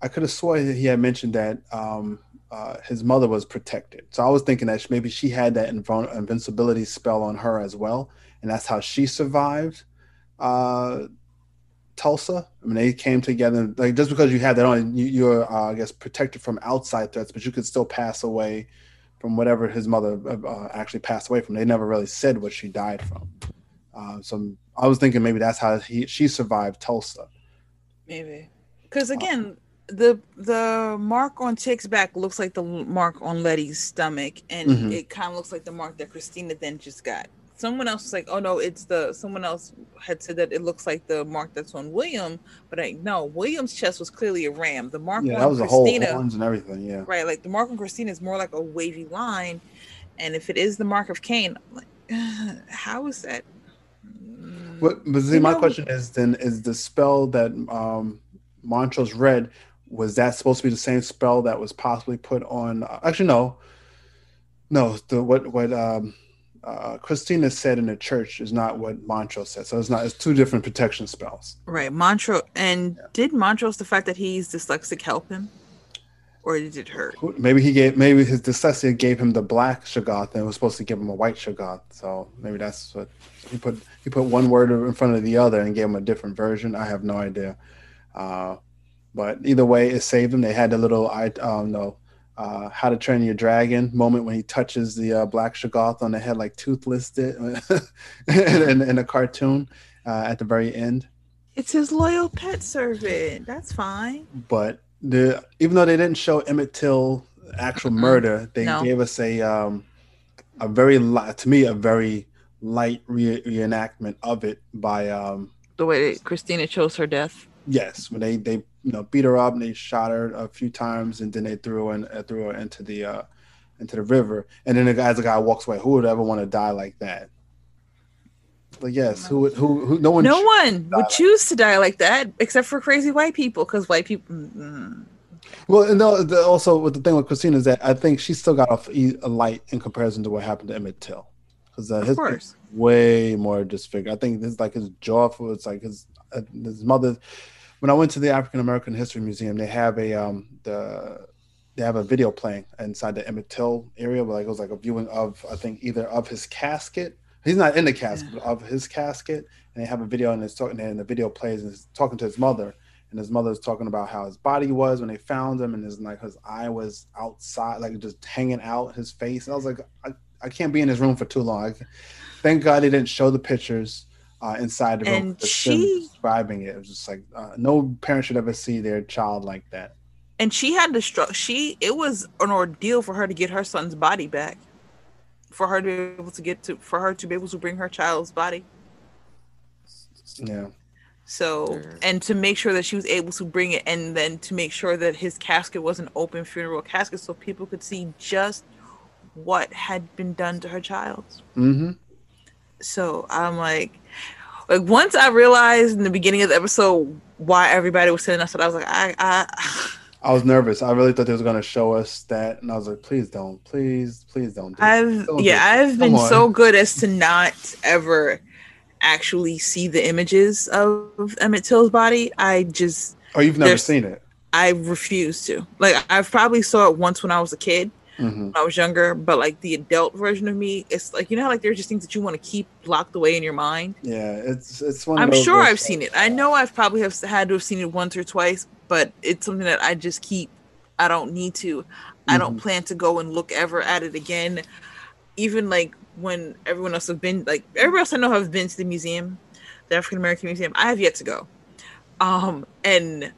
I could have swore that he had mentioned that um, uh, his mother was protected, so I was thinking that maybe she had that invincibility spell on her as well, and that's how she survived uh, Tulsa. I mean, they came together. Like just because you had that on, you, you're uh, I guess protected from outside threats, but you could still pass away from whatever his mother uh, actually passed away from. They never really said what she died from. Uh, so I was thinking maybe that's how he she survived Tulsa. Maybe because again, the the mark on Tick's back looks like the mark on Letty's stomach, and Mhm. it kind of looks like the mark that Christina then just got. Someone else was like, "Oh no, it's the." Someone else had said that it looks like the mark that's on William, but I no, William's chest was clearly a ram. The mark Yeah, on that was a whole Christina, horns and everything. Yeah. right? Like the mark on Christina is more like a wavy line, and if it is the mark of Cain, I'm like, how is that? Mm, What, but see, You my know- question is then: is the spell that um, Montrose read was that supposed to be the same spell that was possibly put on? Uh, actually, no, no. The what what um, uh, Christina said in the church is not what Montrose said. So it's not. It's two different protection spells. Right, Montrose. And did Montrose the fact that he's dyslexic help him, or did it hurt? Maybe he gave. Maybe his dyslexia gave him the black Shoggoth and it was supposed to give him a white Shoggoth. So maybe that's what he put. He put one word in front of the other and gave him a different version. I have no idea. Uh, but either way, it saved them. They had the little I um no uh, How to Train Your Dragon moment when he touches the uh, Black Shoggoth on the head like Toothless did in, in, in a cartoon uh, at the very end. It's his loyal pet servant. That's fine. But the even though they didn't show Emmett Till actual murder, they No. gave us a um, a very li- to me a very light re- reenactment of it by um, The way Christina chose her death. Yes, when they they you know beat her up and they shot her a few times and then they threw her in, uh, threw her into the uh into the river and then the guy, as the guy walks away, who would ever want to die like that? But yes, who would who who no one no one would like choose to die like that except for crazy white people because white people. mm, Well, and no, the, also with the thing with Christina is that I think she still got off e- a light in comparison to what happened to Emmett Till because uh, his course. way more disfigured. I think this like his jaw was like his uh, his mother. When I went to the African American History Museum, they have a um the they have a video playing inside the Emmett Till area, where like it was like a viewing of I think either of his casket. He's not in the casket, but of his casket, and they have a video and it's talking and the video plays and it's talking to his mother. And his mother's talking about how his body was when they found him, and his like his eye was outside, like just hanging out his face. And I was like, I, I can't be in this room for too long. I, thank God they didn't show the pictures uh, inside the room. And It's them she- describing it. It was just like uh, no parent should ever see their child like that. And she had to struggle. she it was an ordeal for her to get her son's body back. For her to be able to get to for her to be able to bring her child's body. Yeah, So and to make sure that she was able to bring it and then to make sure that his casket was an open funeral casket so people could see just what had been done to her child. Mm-hmm. So I'm like like once I realized in the beginning of the episode why everybody was saying that, I was like, I I I was nervous. I really thought they was gonna show us that, and I was like, please don't, please, please don't. Do. I've Don't yeah, it. I've been on. so good as to not ever actually see the images of Emmett Till's body. I just Oh, you've never seen it. I refuse to. Like I've probably saw it once when I was a kid, hmm when I was younger, but like the adult version of me, it's like you know how like there's just things that you want to keep locked away in your mind. Yeah, it's it's one. I'm sure I've seen it. I know I've probably have had to have seen it once or twice, but it's something that I just keep. I don't need to. I don't Mhm. plan to go and look ever at it again. Even like when everyone else have been, like everyone else I know have been to the museum, the African American Museum. I have yet to go. Um, and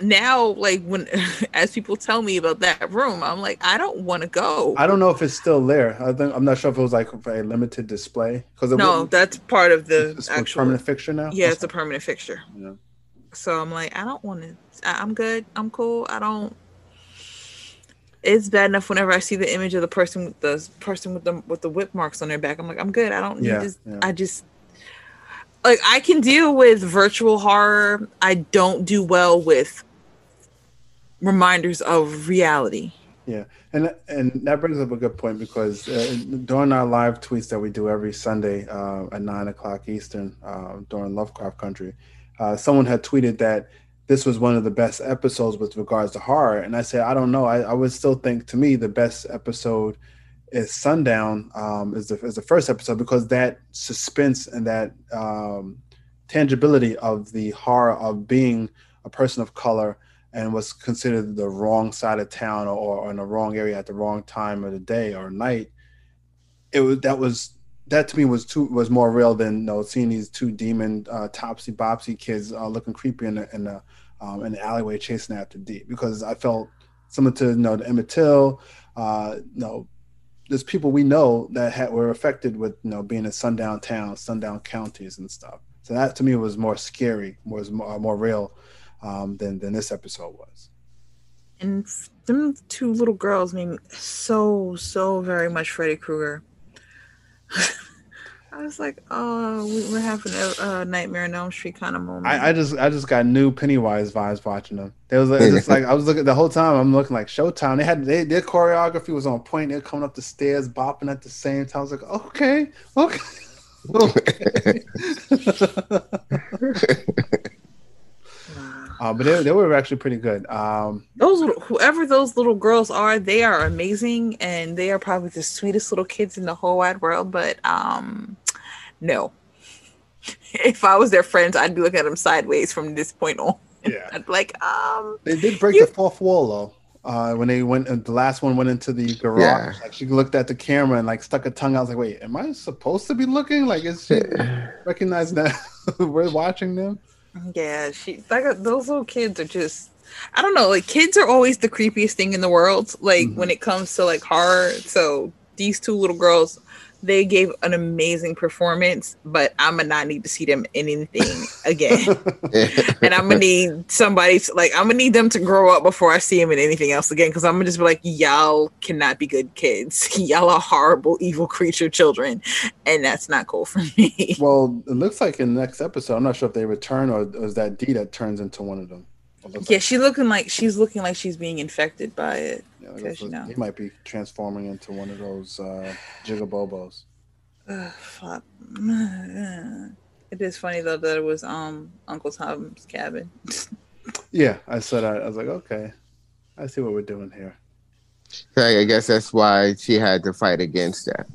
now, like when as people tell me about that room, I'm like, I don't want to go. I don't know if it's still there. I think I'm not sure if it was like a limited display because no, that's part of the it's actual. permanent fixture now. Yeah, it's a permanent fixture. Yeah. So I'm like, I don't want to. I'm good. I'm cool. I don't. It's bad enough whenever I see the image of the person with the person with the with the whip marks on their back. I'm like, I'm good. I don't need Yeah, this. yeah. I just like I can deal with virtual horror. I don't do well with reminders of reality. Yeah, and and that brings up a good point because uh, during our live tweets that we do every Sunday uh, at nine o'clock Eastern uh, during Lovecraft Country, uh, someone had tweeted that this was one of the best episodes with regards to horror, and I said I don't know. I, I would still think to me the best episode is Sundown um, is the is the first episode because that suspense and that um, tangibility of the horror of being a person of color and was considered the wrong side of town or, or in the wrong area at the wrong time of the day or night it was that was that to me was too was more real than you know seeing these two demon uh, topsy bopsy kids uh, looking creepy in the in the um, in the alleyway chasing after Dee because I felt similar to you know the Emmett Till uh, you know there's people we know that had, were affected with you know being in sundown towns sundown counties and stuff so that to me was more scary was more, more real um, than than this episode was. And them two little girls made me so so very much Freddy Krueger. I was like, oh, we, we're having a, a Nightmare on Elm Street kind of moment. I, I just I just got new Pennywise vibes watching them. There was like, just like I was looking the whole time. I'm looking like Showtime. They had they, their choreography was on point. They're coming up the stairs, bopping at the same time. I was like, okay, okay. okay. uh, but they, they were actually pretty good. Um, those whoever those little girls are, they are amazing, and they are probably the sweetest little kids in the whole wide world. But um, no, if I was their friends, I'd be looking at them sideways from this point on. yeah, I'd be like, um, they did break You- the fourth wall though. uh, when they went, and the last one went into the garage. Yeah. Like she looked at the camera and like stuck a tongue out. I was like, wait, am I supposed to be looking? Like, is she recognizing that we're watching them? Yeah, she like uh, those little kids are just I don't know, like kids are always the creepiest thing in the world, like Mhm. when it comes to like horror. So these two little girls, they gave an amazing performance, but I'm gonna not need to see them in anything again. and I'm gonna need somebody to, like I'm gonna need them to grow up before I see them in anything else again. Because I'm gonna just be like, y'all cannot be good kids. y'all are horrible, evil creature children, and that's not cool for me. well, it looks like in the next episode, I'm not sure if they return or, or is that Dee that turns into one of them. Yeah, like- she's looking like she's looking like she's being infected by it. Yeah, it because, you know. he might be transforming into one of those uh, jigabobos. Ugh, fuck. It is funny though that it was um Uncle Tom's cabin. Yeah, I said I, I was like, okay, I see what we're doing here. So I guess that's why she had to fight against that.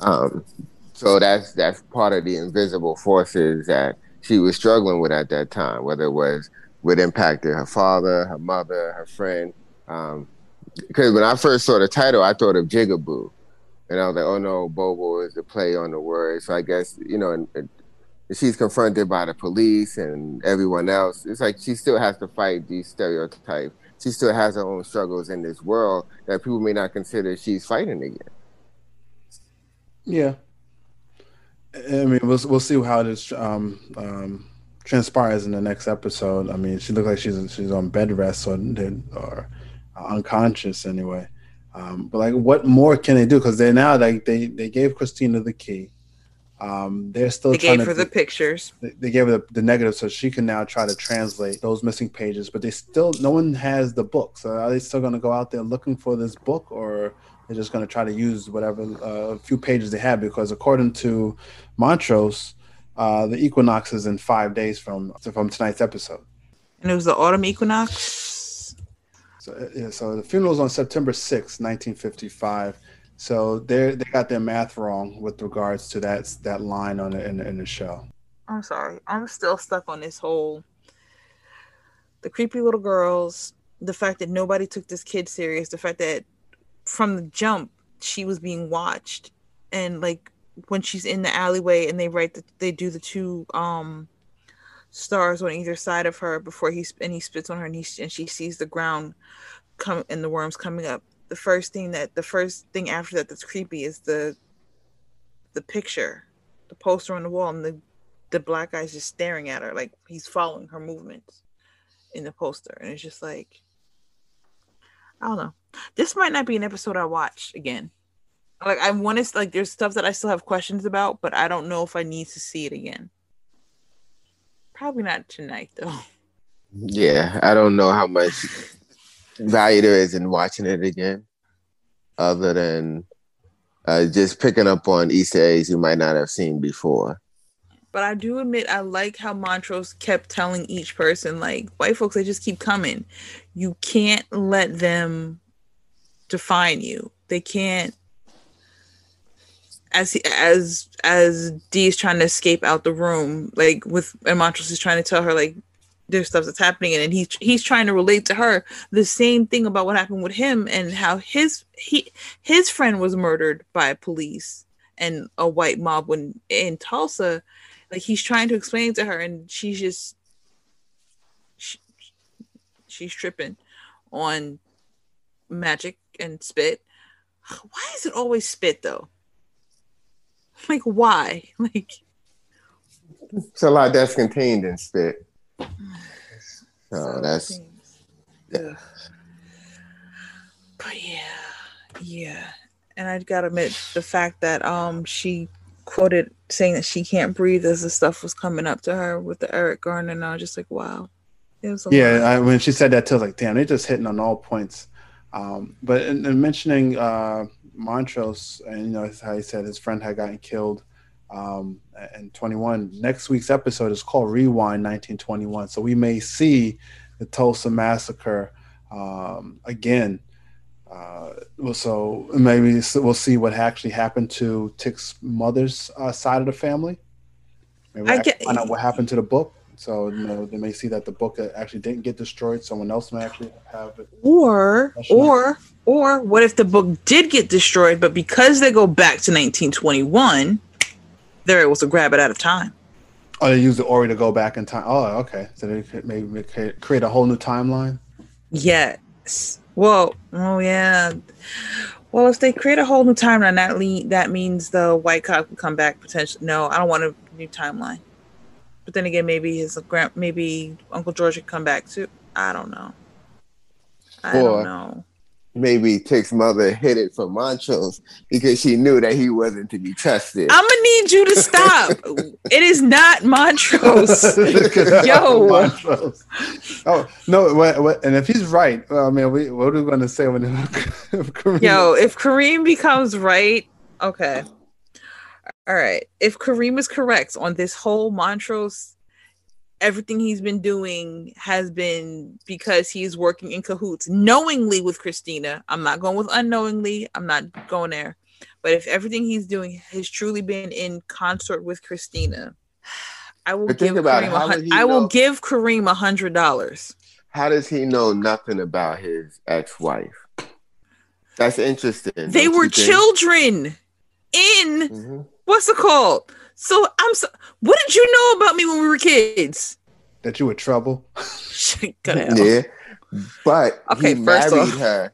Um, so that's that's part of the invisible forces that she was struggling with at that time, whether it was what impacted her father, her mother, her friend. Um, because when I first saw the title, I thought of Jigaboo, and I was like, "Oh no, Bobo is the play on the word." So I guess you know, and, and she's confronted by the police and everyone else. It's like she still has to fight these stereotypes. She still has her own struggles in this world that people may not consider she's fighting again. Yeah, I mean, we'll we'll see how this um, um, transpires in the next episode. I mean, she looks like she's she's on bed rest or or unconscious anyway. Um, but like, what more can they do? Because they now like they they gave Christina the key. Um, they're still They trying gave to her the pictures. they- they gave her the, the negative so she can now try to translate those missing pages but they still no one has the book so are they still going to go out there looking for this book or they're just going to try to use whatever uh, few pages they have because according to montrose uh, the equinox is in five days from from tonight's episode And it was the autumn equinox. So uh, yeah, so the funeral's on september 6th 1955 so they they got their math wrong with regards to that that line on the, in, the- in the show. I'm sorry. I'm still stuck on this whole the creepy little girls, the fact that nobody took this kid serious, the fact that from the jump she was being watched. And like when she's in the alleyway and they write the, they do the two um stars on either side of her before he and he spits on her and, he, and she sees the ground come and the worms coming up. The first thing that the first thing after that that's creepy is the the picture the poster on the wall and the the black guy's just staring at her like he's following her movements in the poster. And it's just like i don't know. This might not be an episode i watch again. Like i want to like there's stuff that i still have questions about but i don't know if i need to see it again probably not tonight though Yeah, I don't know how much value there is in watching it again, other than uh, just picking up on Easter eggs you might not have seen before. But I do admit I like how Montrose kept telling each person, like, white folks, they just keep coming. You can't let them define you. They can't as he, as as Dee is trying to escape out the room, like with and Montrose is trying to tell her like there's stuff that's happening and he's he's trying to relate to her the same thing about what happened with him and how his he his friend was murdered by police and a white mob when in Tulsa. Like he's trying to explain to her and she's just she, she's tripping on magic and spit. Why is it always spit though like why like It's a lot that's contained in spit. So that's Ugh. but yeah yeah and i gotta admit the fact that um she quoted saying that she can't breathe as the stuff was coming up to her with the eric garner and i was just like wow it was yeah. I, when she said that too I was like damn they're just hitting on all points um, but in, in mentioning uh, montrose and you know how he said his friend had gotten killed um, and 21 next week's episode is called rewind 1921 so we may see the tulsa massacre um, again uh, well, so maybe we'll see what actually happened to tick's mother's uh, side of the family maybe I get- find out what happened to the book So you know they may see that the book actually didn't get destroyed. Someone else may actually have it. Or or or what if the book did get destroyed, but because they go back to 1921, they're able to grab it out of time. Oh, they use the Orrery to go back in time. Oh, okay. So they could maybe create a whole new timeline. Yes. Well, oh yeah. Well, if they create a whole new timeline, that le- that means the white Cock can come back potentially. No, I don't want a new timeline. But then again, maybe his grand, maybe Uncle George could come back too. I don't know. I Or- don't know. Maybe Tick's mother hid it from Montrose because she knew that he wasn't to be trusted. I'm gonna need you to stop. it is not Montrose. Yo. Montrose. Oh no! What, what, and if he's right, well, I mean, we, what are we going to say when if Kareem- Yo, if Kareem becomes right, okay. All right. If Kareem is correct on this whole Montrose, everything he's been doing has been because he's working in cahoots knowingly with Christina. I'm not going with unknowingly. I'm not going there. But if everything he's doing has truly been in consort with Christina, I will But give it, Kareem a how hun- would he I will give Kareem a hundred dollars. How does he know nothing about his ex-wife? That's interesting. They were children in Mhm. what's it called? So I'm so what did you know about me when we were kids? that you were trouble. Cut it out. Yeah, but Okay, he married off- her,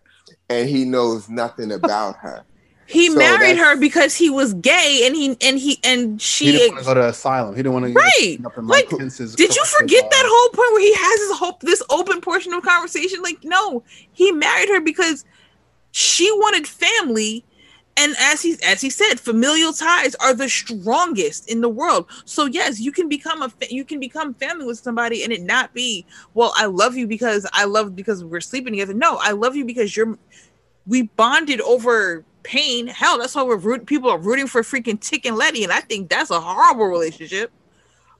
and he knows nothing about her. He So married her because he was gay and he and he and He she didn't want to go to asylum. He didn't want to Right. Up in Like, Pence's Did you forget that whole point where he has his hope this open portion of conversation? Like, no, he married her because she wanted family. And as he as he said, familial ties are the strongest in the world. So yes, you can become a fa- you can become family with somebody and it not be well. I love you because I love because we're sleeping together. No, I love you because you're we bonded over pain. Hell, that's why we're root, people are rooting for freaking Tick and Letty, and I think that's a horrible relationship.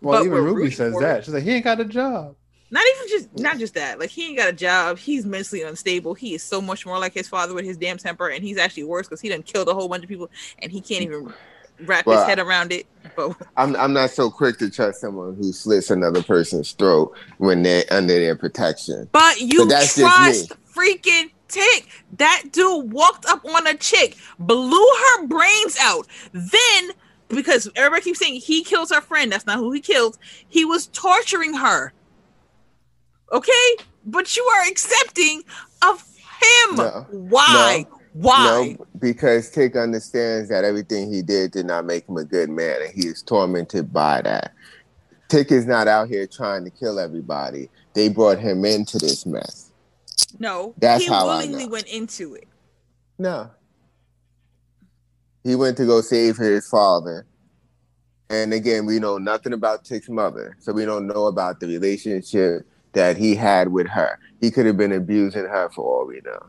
Well, but even Ruby says that. She's like, he ain't got a job. Not even just not just that. Like he ain't got a job. He's mentally unstable. He is so much more like his father with his damn temper, and he's actually worse because he done killed a whole bunch of people, and he can't even wrap Well, his head around it. But I'm I'm not so quick to trust someone who slits another person's throat when they're under their protection. but you But that's just trust freaking Tick. That dude walked up on a chick, blew her brains out, then. Because everybody keeps saying he kills her friend. That's not who he killed. He was torturing her. Okay? But you are accepting of him. No. Why? No. Why? No, because Tick understands that everything he did did not make him a good man, and he is tormented by that. Tick is not out here trying to kill everybody. They brought him into this mess. No. That's he how I willingly know. went into it. No. He went to go save his father. And again, we know nothing about Tick's mother. So we don't know about the relationship that he had with her. He could have been abusing her for all we know.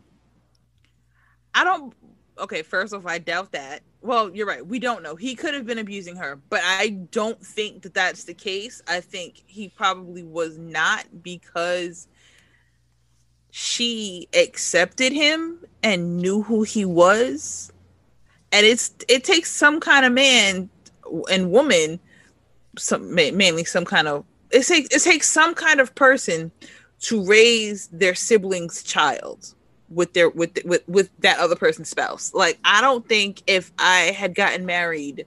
I don't. Okay, first off, I doubt that. Well, you're right. We don't know. He could have been abusing her, but I don't think that that's the case. I think he probably was not because she accepted him and knew who he was. And it's it takes some kind of man and woman, some mainly some kind of it takes it takes some kind of person to raise their sibling's child with their with with with that other person's spouse. Like I don't think if I had gotten married,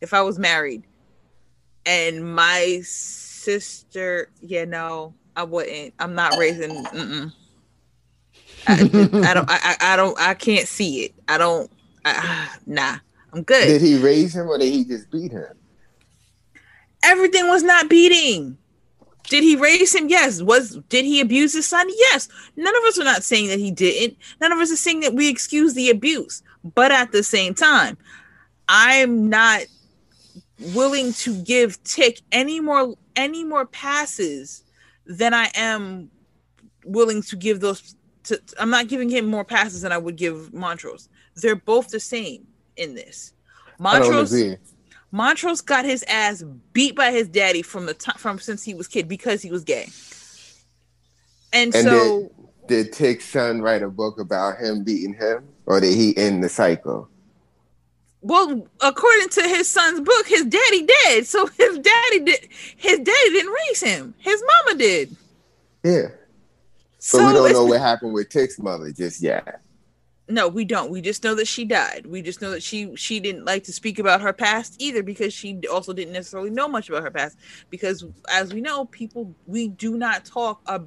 if I was married, and my sister, yeah, no, I wouldn't. I'm not raising. Mm-mm. I, I don't. I, I don't. I can't see it. I don't. I, nah, I'm good. Did he raise him or did he just beat him? Everything was not beating. Did he raise him? Yes. Was did he abuse his son? Yes. None of us are not saying that he didn't. None of us are saying that we excuse the abuse. But at the same time, I'm not willing to give Tick any more any more passes than I am willing to give those to, I'm not giving him more passes than I would give Montrose. They're both the same in this. Montrose. Montrose got his ass beat by his daddy from the time from since he was kid because he was gay. And, And so Did Tick's son write a book about him beating him or did he end the cycle? Well, according to his son's book, his daddy did. So his daddy did. His daddy didn't raise him. His mama did. Yeah. So But we don't know what happened with Tick's mother just yet. No, we don't. We just know that she died. We just know that she she didn't like to speak about her past either because she also didn't necessarily know much about her past. Because as we know, people we do not talk. Uh,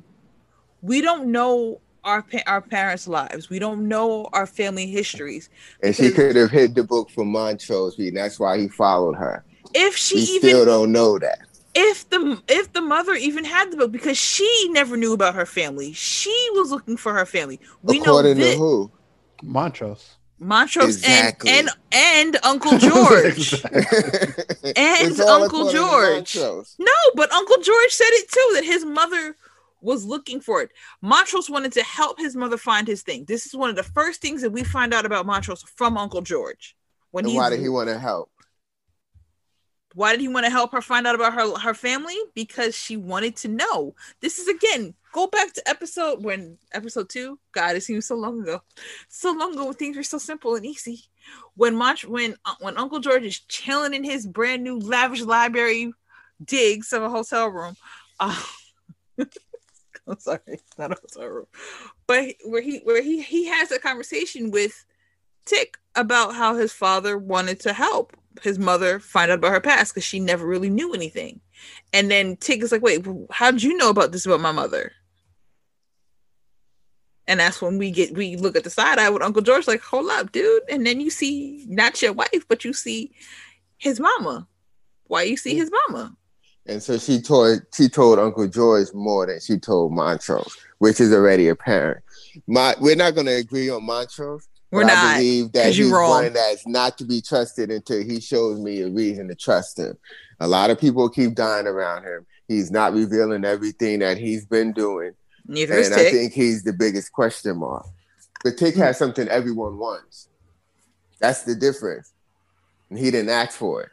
we don't know our pa- our parents' lives. We don't know our family histories. And she could have hid the book from Montrose, and that's why he followed her. If she We even still don't know that. if the if the mother even had the book because she never knew about her family. She was looking for her family. We According know to who? Montrose. Montrose Exactly. and and and Uncle George. And Uncle George. No, but Uncle George said it too that his mother was looking for it. Montrose wanted to help his mother find his thing. This is one of the first things that we find out about Montrose from Uncle George. When And why did he want to help? Why did he want to help her find out about her her family? Because she wanted to know. This is again go back to episode when episode two. God, it seems so long ago. So long ago when things were so simple and easy. When Mont when uh, when Uncle George is chilling in his brand new lavish library digs of a hotel room. Uh, I'm sorry, not a hotel room, but where he where he he has a conversation with Tick about how his father wanted to help his mother find out about her past because she never really knew anything. And then Tick is like, "Wait, how did you know about this about my mother?" And that's when we get we look at the side eye with Uncle George, like, "Hold up, dude!" And then you see not your wife, but you see his mama. Why you see his mama? And so she told she told Uncle George more than she told Montrose, which is already apparent. My, we're not going to agree on Montrose. We're but not. I believe that he's wrong. one that's not to be trusted until he shows me a reason to trust him. A lot of people keep dying around him. He's not revealing everything that he's been doing, Neither is and I think he's the biggest question mark. But Tick has something everyone wants. That's the difference. And he didn't ask for it.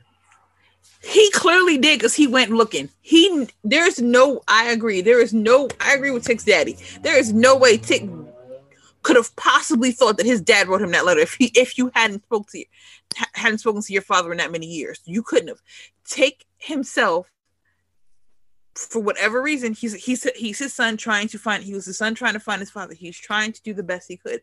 He clearly did because he went looking. He there's no. I agree. There is no. I agree with Tick's daddy. There is no way Tick could have possibly thought that his dad wrote him that letter if he if you hadn't spoke to ha- hadn't spoken to your father in that many years. You couldn't have. take himself for whatever reason he's he's he's his son trying to find he was his son trying to find his father he's trying to do the best he could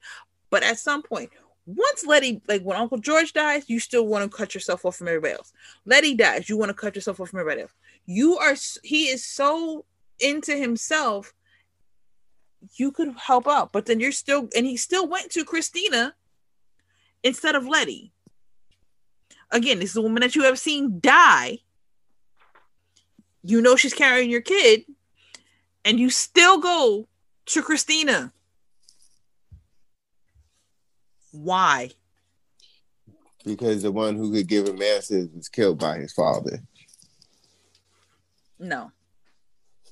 but at some point once letty like when uncle george dies you still want to cut yourself off from everybody else letty dies you want to cut yourself off from everybody else you are he is so into himself you could help out but then you're still and he still went to christina instead of letty. Again this is a woman that you have seen die. You know she's carrying your kid and you still go to christina. Why? Because the one who could give him answers was killed by his father. no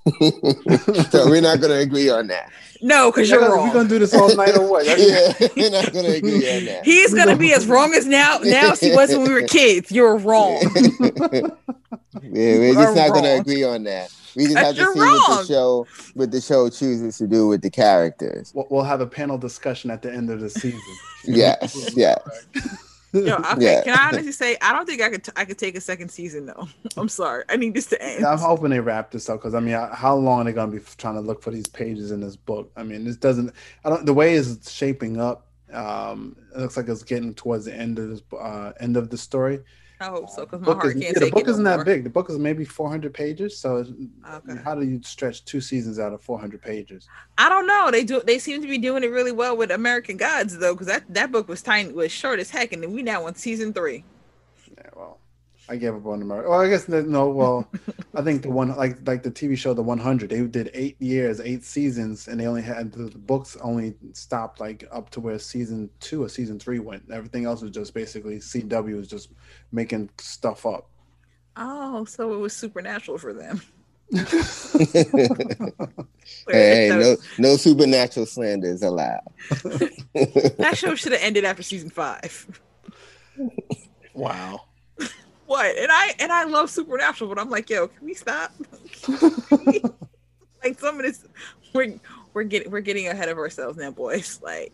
so we're not going to agree on that. no because you're wrong. We're gonna do this all night or what? yeah, we're not going to agree on that. He's gonna be as wrong as now now as he was when we were kids. You're wrong. yeah, we're You just are not going to agree on that. We just have to you're see what the show, what the show chooses to do with the characters. We'll, we'll have a panel discussion at the end of the season. Yes, yes. Yo, okay, Yeah. can I honestly say I don't think I could t- I could take a second season though. I'm sorry. I need this to end. Yeah, I'm hoping they wrap this up because I mean, how long are they gonna be trying to look for these pages in this book? I mean, this doesn't. I don't. The way it's shaping up, um, it looks like it's getting towards the end of this uh, end of the story. I hope so because my Book heart is, can't yeah, the book no isn't more. that big. The book is maybe 400 pages. So, it's- I mean, Okay. how do you stretch two seasons out of 400 pages? I don't know. They do. They seem to be doing it really well with American Gods though, because that that book was tiny, was short as heck, and then we now on season three. Yeah, well, I gave up on America. Well, I guess that- no. Well, I think the one like like the TV show, The 100, they did eight years, eight seasons, and they only had the, the books only stopped like up to where season two or season three went. Everything else was just basically CW was just making stuff up. Oh, so it was supernatural for them. hey, That no, no supernatural slander is allowed. that show should have ended after season five. Wow. What? And I and I love supernatural, but I'm like, yo, can we stop? like some of this, we're we're getting we're getting ahead of ourselves now, boys. Like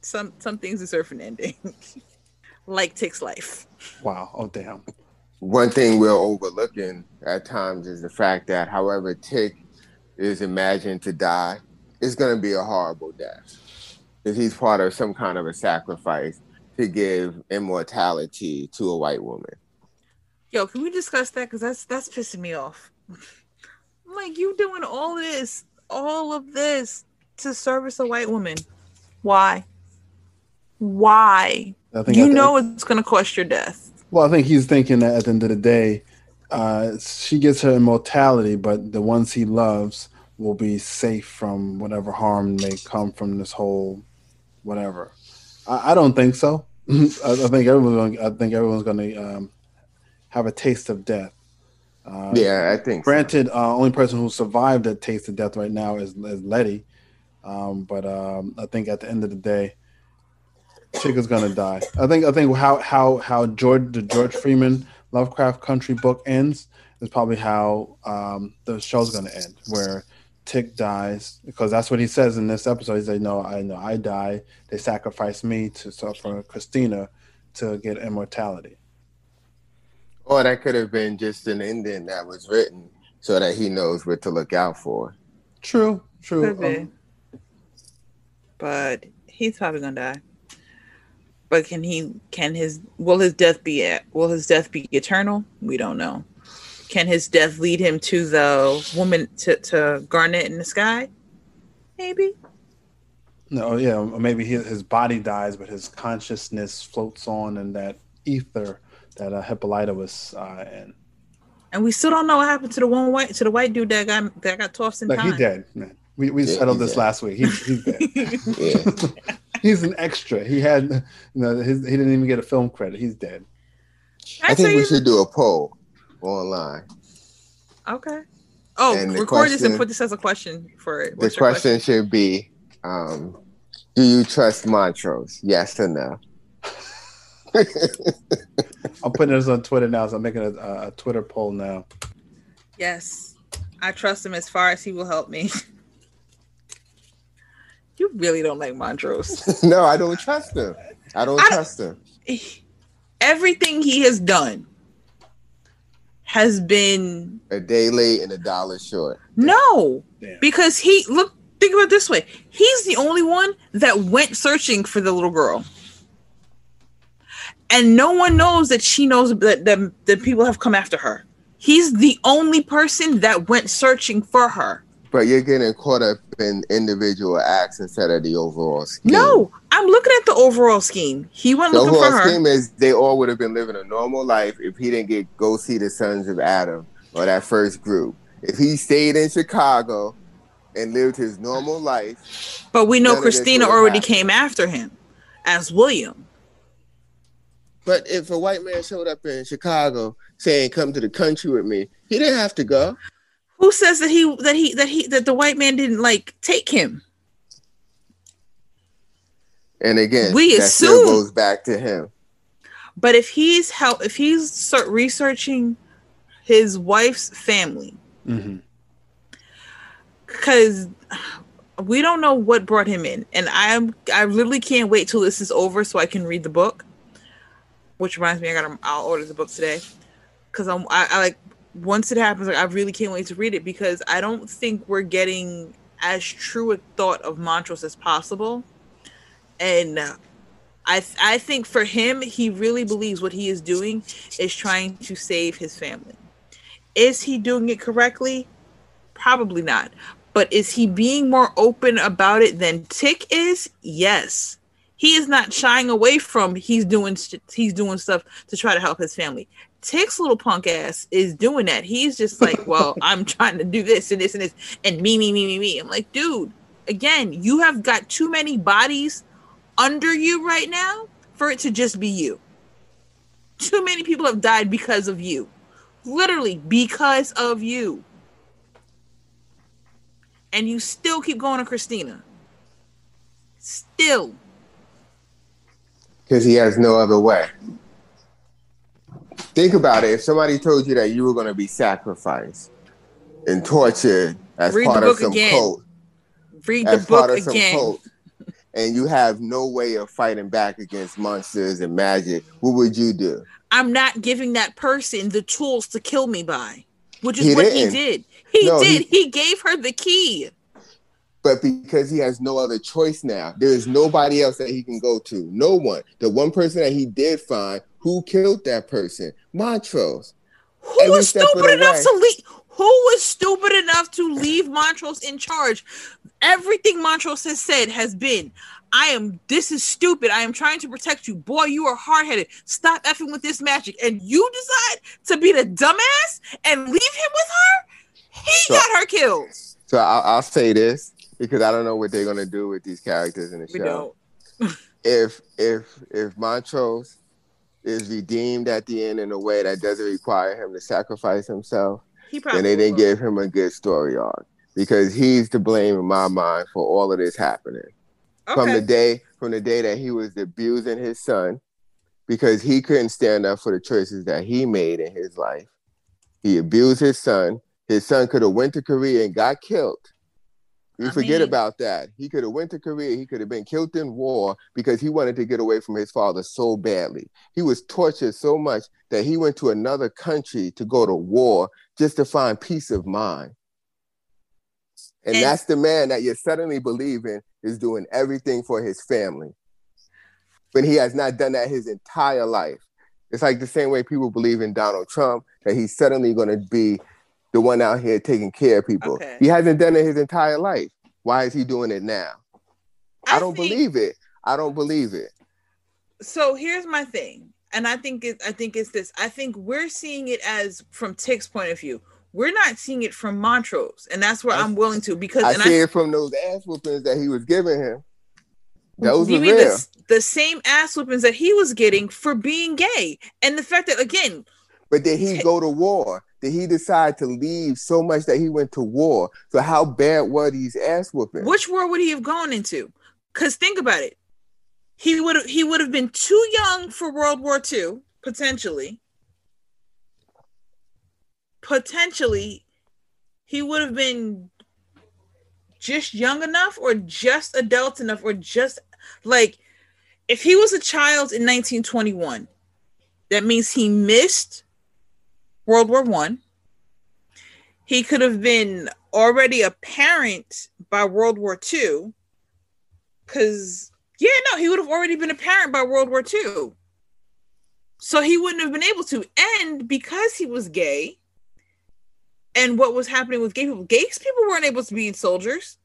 some some things deserve an ending. like Tick's life. Wow. Oh damn. One thing we're overlooking at times is the fact that however Tick is imagined to die, it's going to be a horrible death. Because he's part of some kind of a sacrifice to give immortality to a white woman. Yo, can we discuss that? Because that's that's pissing me off. I'm like, you doing all this, all of this to service a white woman. Why? Why? I think You know it's gonna cost your death. Well, I think he's thinking that at the end of the day, uh, she gets her immortality, but the ones he loves will be safe from whatever harm may come from this whole whatever. I, I don't think so. I, I think everyone's. Gonna, I think everyone's going to um, have a taste of death. Uh, Yeah, I think. so. Granted, uh, only person who survived that taste of death right now is, is Letty. Um, but um, I think at the end of the day, Tick is gonna die. I think I think how how how George the George Freeman Lovecraft Country book ends is probably how um, the show's gonna end, where Tick dies because that's what he says in this episode. He said, "No, I know I die. They sacrificed me to so for Christina to get immortality." Or that could have been just an ending that was written so that he knows what to look out for. True, true. Could be. Um, But he's probably gonna die. But can he? Can his? Will his death be? At, will his death be eternal? We don't know. Can his death lead him to the woman to, to Garnet in the sky? Maybe. No, yeah, maybe his, his body dies, but his consciousness floats on in that ether that uh, Hippolyta was uh, in. And we still don't know what happened to the one white to the white dude that got that got tossed in Like time. he dead, man. We we Yeah, settled this dead. last week. He's he's dead. Yeah. he's an extra. He had, you know, his, he didn't even get a film credit. He's dead. I think we should do a poll online. Okay. Oh, And the record this and put this as a question for it. The question should be um, Do you trust Montrose? Yes or no? I'm putting this on Twitter now, so I'm making a, a Twitter poll now. Yes, I trust him as far as he will help me. you really don't like Montrose. no, I don't trust him. I don't I don't- trust him. Everything he has done has been A day late and a dollar short. no, Damn. because he look. Think about this way: he's the only one that went searching for the little girl, and no one knows that she knows that the, that people have come after her. He's the only person that went searching for her. But you're getting caught up in individual acts instead of the overall scheme. No, I'm looking at the overall scheme. He went The looking for overall her. scheme is they all would have been living a normal life if he didn't get go see the Sons of Adam or that first group. If he stayed in Chicago and lived his normal life, But we know None of this Christina already happened. came after him as William. But if a white man showed up in Chicago saying, "Come to the country with me," he didn't have to go. Who says that he that he that he that the white man didn't like take him? And again, We that still assume- goes back to him. But if he's help if he's start researching his wife's family, mm-hmm. because we don't know what brought him in, and I'm I literally can't wait till this is over so I can read the book. Which reminds me, I gotta I'll order the book today because I'm I, I like once it happens, like I really can't wait to read it because I don't think we're getting as true a thought of Montrose as possible, and. I, I think for him, he really believes what he is doing is trying to save his family. Is he doing it correctly? Probably not. But is he being more open about it than Tick is? Yes. He is not shying away from he's doing he's doing stuff to try to help his family. Tick's little punk ass is doing that. He's just like, well, I'm trying to do this and this and this and me me me me me. I'm like, dude, again, you have got too many bodies under you right now for it to just be you. Too many people have died because of you. Literally because of you. And you still keep going to Christina. Still. Because he has no other way. Think about it. If somebody told you that you were going to be sacrificed and tortured as Read the part of some again. cult, Read as the book part of some again. cult, and you have no way of fighting back against monsters and magic, what would you do? I'm not giving that person the tools to kill me by, which is He what didn't. he did. He No, did. he- He, gave her the key. But because he has no other choice now, there is nobody else that he can go to. No one. The one person that he did find, who killed that person? Montrose. Who Every was stupid enough way. to leave? Who was stupid enough to leave Montrose in charge? Everything Montrose has said has been, I am, this is stupid. I am trying to protect you. Boy, you are hard headed. Stop effing with this magic. And you decide to be the dumbass and leave him with her? He So- got her killed. So I'll, I'll say this because I don't know what they're gonna do with these characters in the We show. don't. If if if Montrose is redeemed at the end in a way that doesn't require him to sacrifice himself, He then they didn't will. give him a good story arc because he's to blame in my mind for all of this happening. From the day from the day that he was abusing his son because he couldn't stand up for the choices that he made in his life. He abused his son. His son could have went to Korea and got killed. You I forget mean- about that. He could have went to Korea. He could have been killed in war because he wanted to get away from his father so badly. He was tortured so much that he went to another country to go to war just to find peace of mind. And, And- that's the man that you're suddenly believing is doing everything for his family. When he has not done that his entire life. It's like the same way people believe in Donald Trump, that he's suddenly going to be the one out here taking care of people. Okay. He hasn't done it his entire life. Why is he doing it now? I, don't think- believe it. I don't believe it. so here's my thing and i think it i think it's this i think we're seeing it as from tick's point of view we're not seeing it from montrose and that's where I- i'm willing to because I and see I, it from those ass whoopings that he was giving him. Those you were mean real. the, the same ass whippings that he was getting for being gay and the fact that again But did he go to war? Did he decide to leave so much that he went to war? So how bad were these ass whoopings? which war would he have gone into because think about it he would he would have been too young for world war ii potentially potentially he would have been just young enough or just adult enough or just like if he was a child in 1921 that means he missed world war one. He could have been already a parent by world war two because yeah no he would have already been a parent by world war two. So he wouldn't have been able to. And because he was gay and what was happening with gay people gay people weren't able to be soldiers.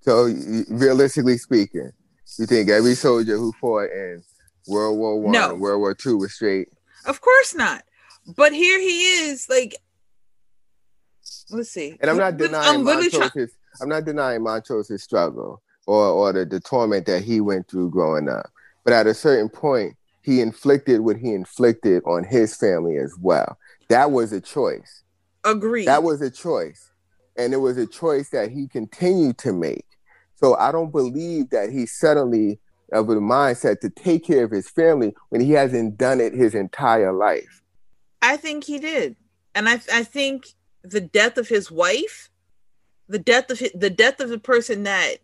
So realistically speaking, you think every soldier who fought in World War One, No. and World War Two was straight? of course not but here he is like let's see And I'm not denying I'm Montrose try- his, I'm not denying Montrose's struggle or or the, the torment that he went through growing up. But at a certain point, he inflicted what he inflicted on his family as well. That was a choice. agree That was a choice. And it was a choice that he continued to make. So I don't believe that he suddenly of the mindset to take care of his family when he hasn't done it his entire life. I think he did, and I I think the death of his wife, the death of his, the death of the person that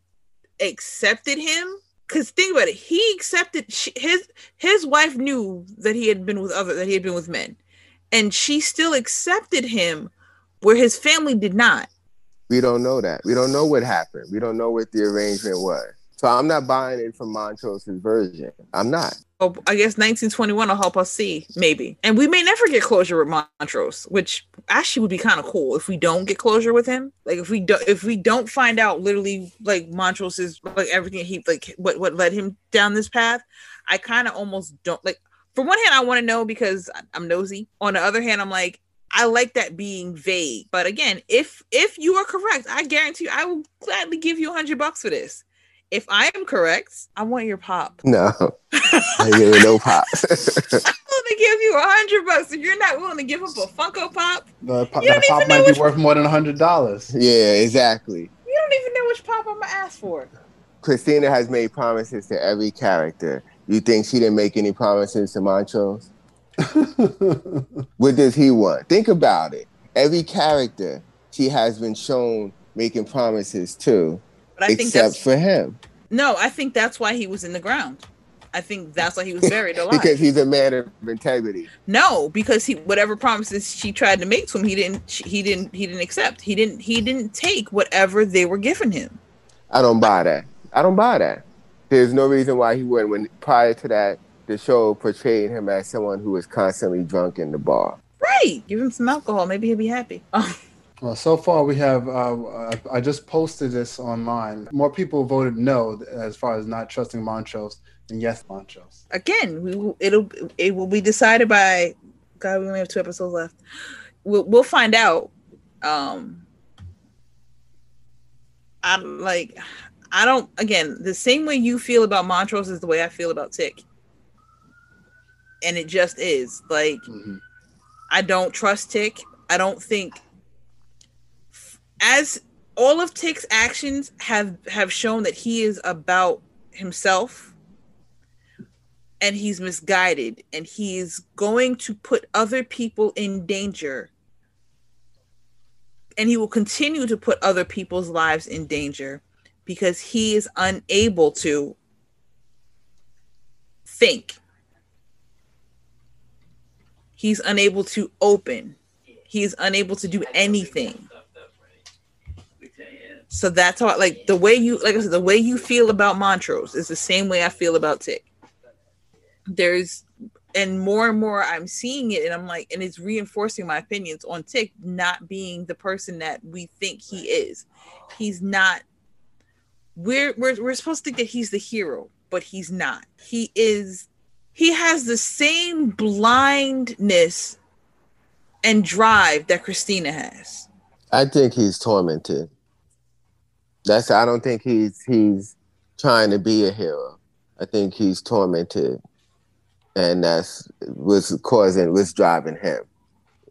accepted him. Because think about it, he accepted she, his his wife knew that he had been with other that he had been with men, and she still accepted him, where his family did not. We don't know that. We don't know what happened. We don't know what the arrangement was. So I'm not buying it from Montrose's version. I'm not. Oh, I guess 1921 will help us see, maybe. And we may never get closure with Montrose, which actually would be kind of cool if we don't get closure with him. Like if we don't, if we don't find out literally like Montrose's like everything he like what what led him down this path. I kind of almost don't like. For one hand, I want to know because I'm nosy. On the other hand, I'm like. I like that being vague, but again, if if you are correct, I guarantee you, I will gladly give you a hundred bucks for this. If I am correct, I want your pop. No. I give it no pop. I'm willing to give you a hundred bucks. If you're not willing to give up a Funko Pop, The pop, that pop might be which- worth more than a hundred dollars. yeah, exactly. you don't even know which pop I'm gonna ask for. Christina has made promises to every character. You think she didn't make any promises to Montrose? What does he want? Think about it. Every character she has been shown making promises to, But I think except that's for him. No, I think that's why he was in the ground. I think that's why he was buried alive. because he's a man of integrity. no, because he whatever promises she tried to make to him, he didn't. He didn't. He didn't accept. He didn't. He didn't take whatever they were giving him. I don't buy that. I don't buy that. There's no reason why he wouldn't. When prior to that, the show portrayed him as someone who was constantly drunk in the bar. Right. Give him some alcohol. Maybe he'll be happy. Well, so far we have. Uh, I- just posted this online. More people voted no as far as not trusting Montrose than yes Montrose. again, we it'll it will be decided by. God, we only have two episodes left. We'll we'll find out. Um, I like. I don't. Again, the same way you feel about Montrose is the way I feel about Tick. And it just is like Mhm. I don't trust Tick. I don't think as all of Tick's actions have have shown that he is about himself and he's misguided and he's going to put other people in danger and he will continue to put other people's lives in danger because he is unable to think. He's unable to open. He's unable to do anything so that's how like the way you like I said, the way you feel about Montrose is the same way I feel about Tick. There's and more and more I'm seeing it and I'm like and it's reinforcing my opinions on Tick not being the person that we think he is. He's not we're we're we're supposed to think that he's the hero, but he's not. He is he has the same blindness and drive that Christina has. I think he's tormented. That's. I don't think he's he's trying to be a hero. I think he's tormented, and that's what's causing what's driving him.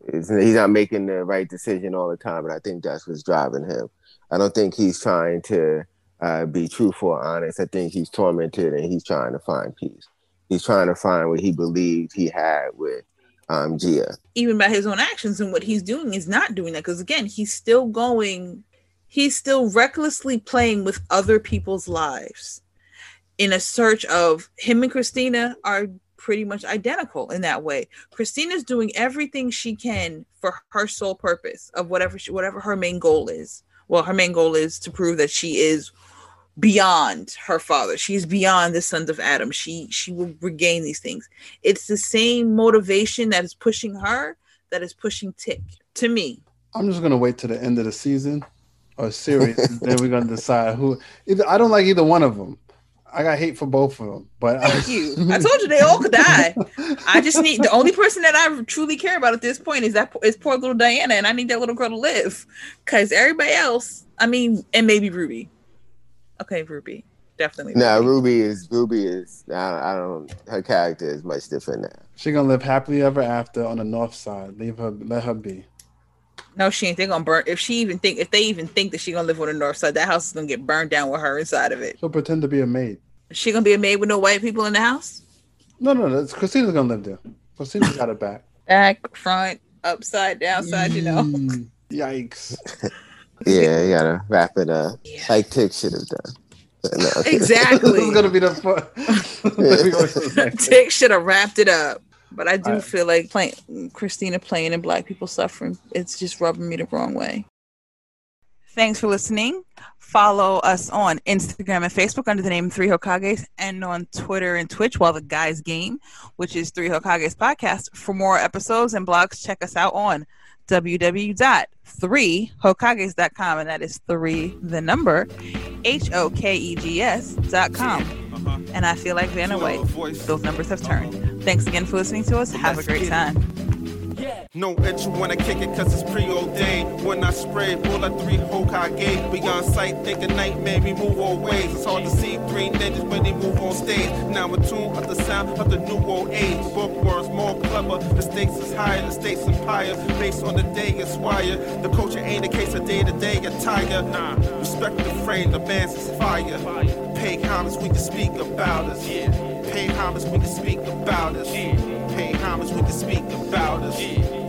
It's- he's not making the right decision all the time, and I think that's what's driving him. I don't think he's trying to uh, be truthful or honest. I think he's tormented, and he's trying to find peace. He's trying to find what he believed he had with um, Ji-Ah. even by his own actions and what he's doing is not doing that because again he's still going he's still recklessly playing with other people's lives in a search of him and christina are pretty much identical in that way. Christina's doing everything she can for her sole purpose of whatever she, whatever her main goal is. Well her main goal is to prove that she is beyond her father. She's beyond the sons of adam. She she will regain these things. It's the same motivation that is pushing her that is pushing tick to me. I'm just gonna wait to the end of the season or series, and then we're gonna decide who. Either I don't like either one of them. I got hate for both of them, but thank you i told you they all could die i just need the only person that i truly care about at this point is that is poor little diana and i need that little girl to live because everybody else i mean and maybe ruby okay ruby definitely Now Ruby. Ruby is Ruby is I, I don't her character is much different now. she gonna live happily ever after on the north side. Leave her, let her be. No, she ain't. They're gonna burn. If she even think, if they even think that she gonna live on the north side, that house is gonna get burned down with her inside of it. She'll pretend to be a maid. She gonna be a maid with no white people in the house. No, no, no. Christina's gonna live there. Christina's got it back. Back, front, upside, downside. You know. Mm, Yikes. Yeah, you gotta wrap it up Yeah. like Tick should have done. But no. this Exactly. is gonna be the fun. Let me go to the next one. Tick should have wrapped it up. But I do Alright. feel like playing Christina playing and black people suffering. It's just rubbing me the wrong way. Thanks for listening. Follow us on Instagram and Facebook under the name Three Hokages and on Twitter and Twitch while the guys game, which is Three Hokages Podcast. For more episodes and blogs, check us out on www.3hokages.com and that is three the number H O K E G S dot com. And I feel like Vanna White. Those numbers have turned. Thanks again for listening to us. Have a great time. No that you wanna kick it cause it's preordained. When I spray, a three Hokage. Beyond sight, think a nightmare, we move all ways. It's hard to see three ninjas when they move on stage. Now in tune of the sound of the new old age. Bookworms more clever, the stakes is higher, the stakes empire. Based on the day it's wired. The culture ain't a case of day to day attire. Nah, respect the frame, the man's is fire. Pay homage we can speak about us. Pay homage when you speak about us pay homage when they speak about us. Yeah.